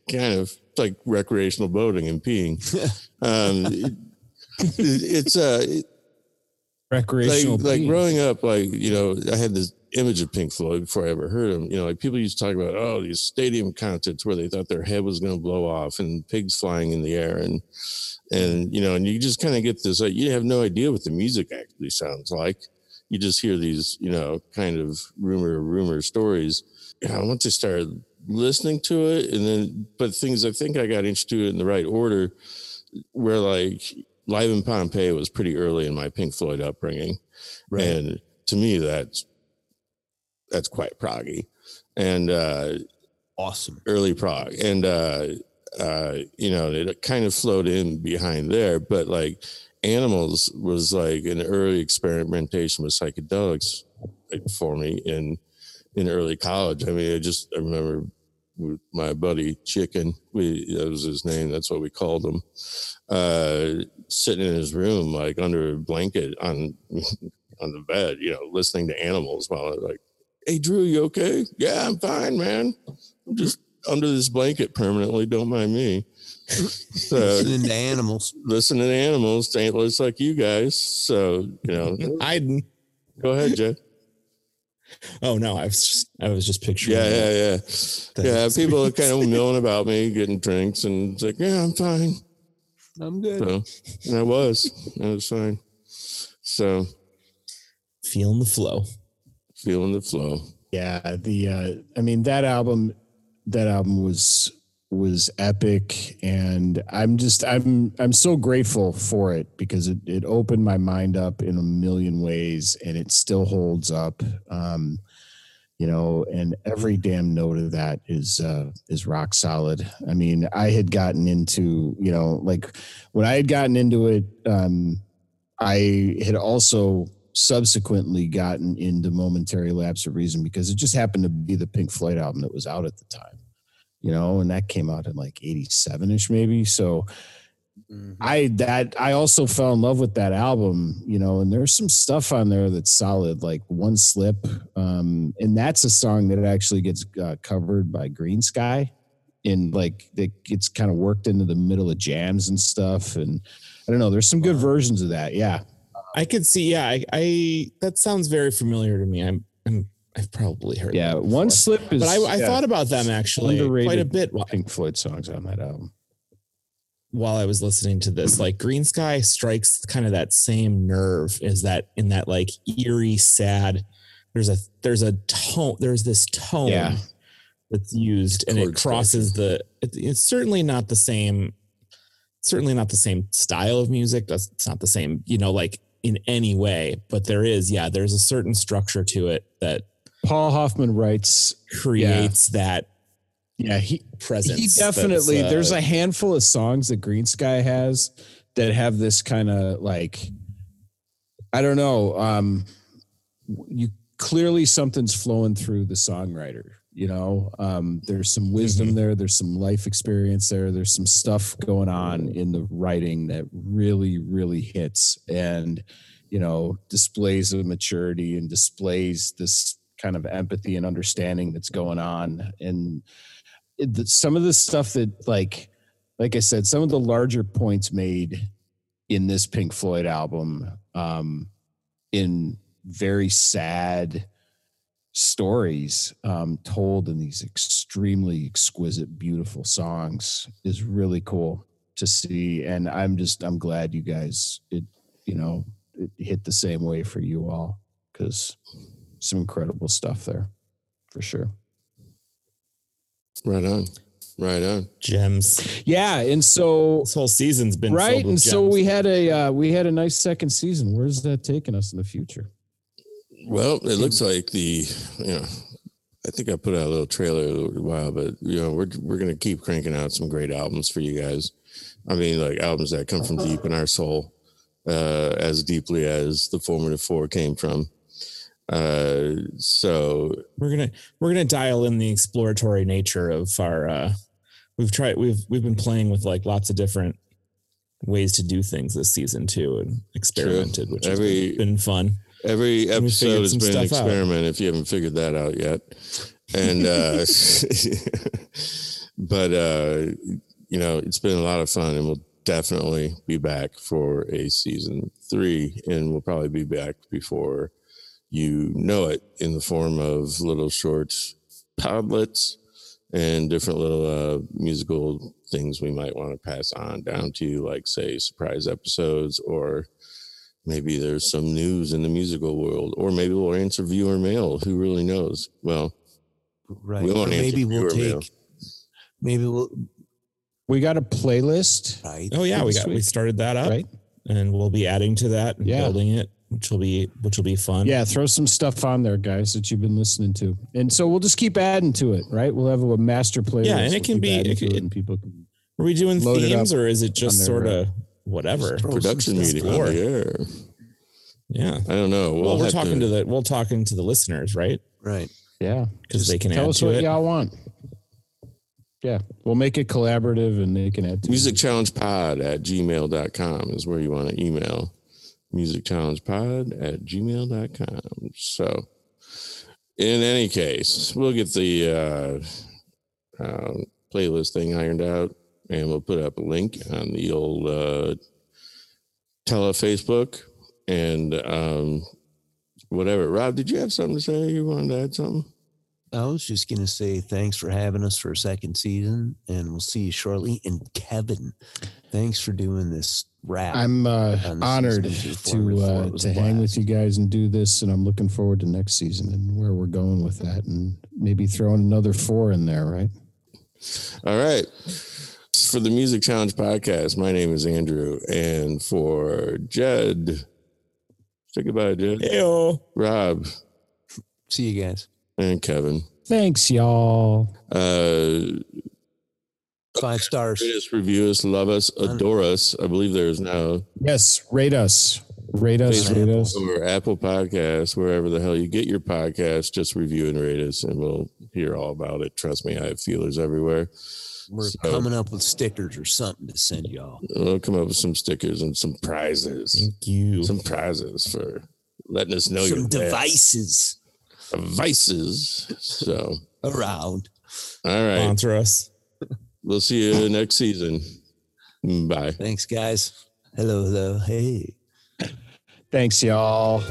kind of like recreational boating and peeing. um, it, it's uh, it- recreational. like, like growing up, like you know, I had this image of Pink Floyd before I ever heard them. You know, like people used to talk about oh these stadium concerts where they thought their head was going to blow off and pigs flying in the air and and you know, and you just kind of get this like you have no idea what the music actually sounds like. You just hear these you know kind of rumor rumor stories. You know, once I started listening to it, and then but things I think I got introduced in the right order, where like Live in Pompeii was pretty early in my Pink Floyd upbringing. And to me, that's that's quite proggy and uh, Awesome. early prog. And uh, uh, you know, it kind of flowed in behind there. But like Animals was like an early experimentation with psychedelics for me in in early college. I mean, I just I remember with my buddy Chicken, we that was his name. That's what we called him. Uh, sitting in his room, like under a blanket on on the bed, you know, listening to animals while I was like, "Hey, Drew, you okay? Yeah, I'm fine, man. I'm just under this blanket permanently. Don't mind me." So Listening to animals. listening to animals, ain't less like you guys. So you know, I go ahead, Jay. Oh no, I was just I was just picturing. Yeah, yeah, yeah. Yeah, That's- people are kind of milling about me, getting drinks, and it's like, yeah, I'm fine. I'm good. So, and I was, I was fine. So, feeling the flow. feeling the flow. yeah, the uh, I mean that album, that album was was epic, and I'm just I'm I'm so grateful for it because it it opened my mind up in a million ways, and it still holds up. Um, you know, and every damn note of that is uh, is rock solid. I mean, I had gotten into you know like when I had gotten into it, um, I had also subsequently gotten into momentary lapse of reason because it just happened to be the Pink Floyd album that was out at the time, you know, and that came out in like 87 ish maybe. So I that I also fell in love with that album, you know, and there's some stuff on there that's solid, like One Slip, um, and that's a song that actually gets uh, covered by Greensky, and like it gets kind of worked into the middle of jams and stuff, and I don't know, there's some good versions of that, yeah. I could see. Yeah, I, I that sounds very familiar to me. I'm, I'm I've probably heard. Yeah, that One. Slip is. But I, I yeah, thought about them actually quite a bit while, Pink Floyd songs on that album. while I was listening to this. Like Greensky strikes kind of that same nerve. Is that in that like eerie, sad? There's a there's a tone. There's this tone Yeah. that's used, and it Chord crosses the. It, it's certainly not the same. Certainly not the same style of music. That's it's not the same. You know, like in any way. But there is, yeah. There's a certain structure to it that Paul Hoffman writes, creates that yeah, he presence. he definitely uh, there's a handful of songs that Greensky has that have this kind of like i don't know um you clearly something's flowing through the songwriter you know um there's some wisdom Mm-hmm. there there's some life experience there there's some stuff going on in the writing that really really hits and you know displays of maturity and displays this kind of empathy and understanding that's going on. And it, some of the stuff that like like i said some of the larger points made in this pink floyd album um in very sad stories um told in these extremely exquisite beautiful songs is really cool to see. And i'm just i'm glad you guys it you know it hit the same way for you all because some incredible stuff there for sure Right on. Right on. gems. yeah and so This whole season's been right filled with and so we had a uh, we had a nice second season where's that taking us in the future Well, it looks like the, you know, I think I put out a little trailer a little while, but you know, we're we're gonna keep cranking out some great albums for you guys. I mean, like albums that come from deep in our soul, uh, as deeply as the formative four came from. Uh, so we're gonna we're gonna dial in the exploratory nature of our. uh We've tried. We've we've been playing with like lots of different ways to do things this season too, and experimented, which has Every- been, been fun. Every episode has been an stuff out. experiment if you haven't figured that out yet. And uh but uh you know, it's been a lot of fun and we'll definitely be back for a season 3 and we'll probably be back before you know it in the form of little shorts podlets and different little uh musical things we might want to pass on down to you like say surprise episodes or maybe there's some news in the musical world, or maybe we'll answer viewer mail. Who really knows? Well, Right. We won't answer maybe we'll viewer mail. Maybe we'll. we got a playlist Right. Oh yeah, we This got we started that up, right and we'll be adding to that and Yeah. building it, which will be which will be fun. yeah throw some stuff on there guys that you've been listening to and so we'll just keep adding to it right we'll have a master playlist Yeah, and it can be- it can- it and people can Are we doing Load themes or is it just their, sort of whatever? production stuff meeting on forward. Yeah. I don't know. We'll Well, we're talking to, the we're talking to the listeners, right? Right. yeah Because they can tell add us to what it. y'all want yeah we'll make it collaborative and they can add to music it. challenge pod at gmail.com is where you want to email music challenge pod at gmail.com. So, in any case, we'll get the uh, um, playlist thing ironed out and we'll put up a link on the old uh, tele Facebook and um, whatever. Rob, did you have something to say? You wanted to add something? I was just going to say thanks for having us for a second season, and we'll see you shortly. And Kevin, thanks for doing this rap. i'm uh, honored to uh, to a hang with you guys and do this and i'm looking forward to next season and where we're going with that and maybe throwing another four in there right All right. For the Music Challenge podcast, my name is Andrew. And for Jed, say goodbye, Jed, Heyo. Rob, see you guys. and Kevin. thanks y'all Uh, Five stars. rate us, review us, love us, adore us. I believe there's now yes rate us rate us rate us or Apple Podcasts, wherever the hell you get your podcast, just review and rate us, and we'll hear all about it. Trust me, I have feelers everywhere. We're So- coming up with stickers or something to send y'all. We'll come up with some stickers and some prizes. Thank you. Some prizes for letting us know Some your best. devices devices. So, around. all right. Sponsor us. We'll see you next season. Bye. Thanks, guys. Hello, hello. Hey. Thanks, y'all.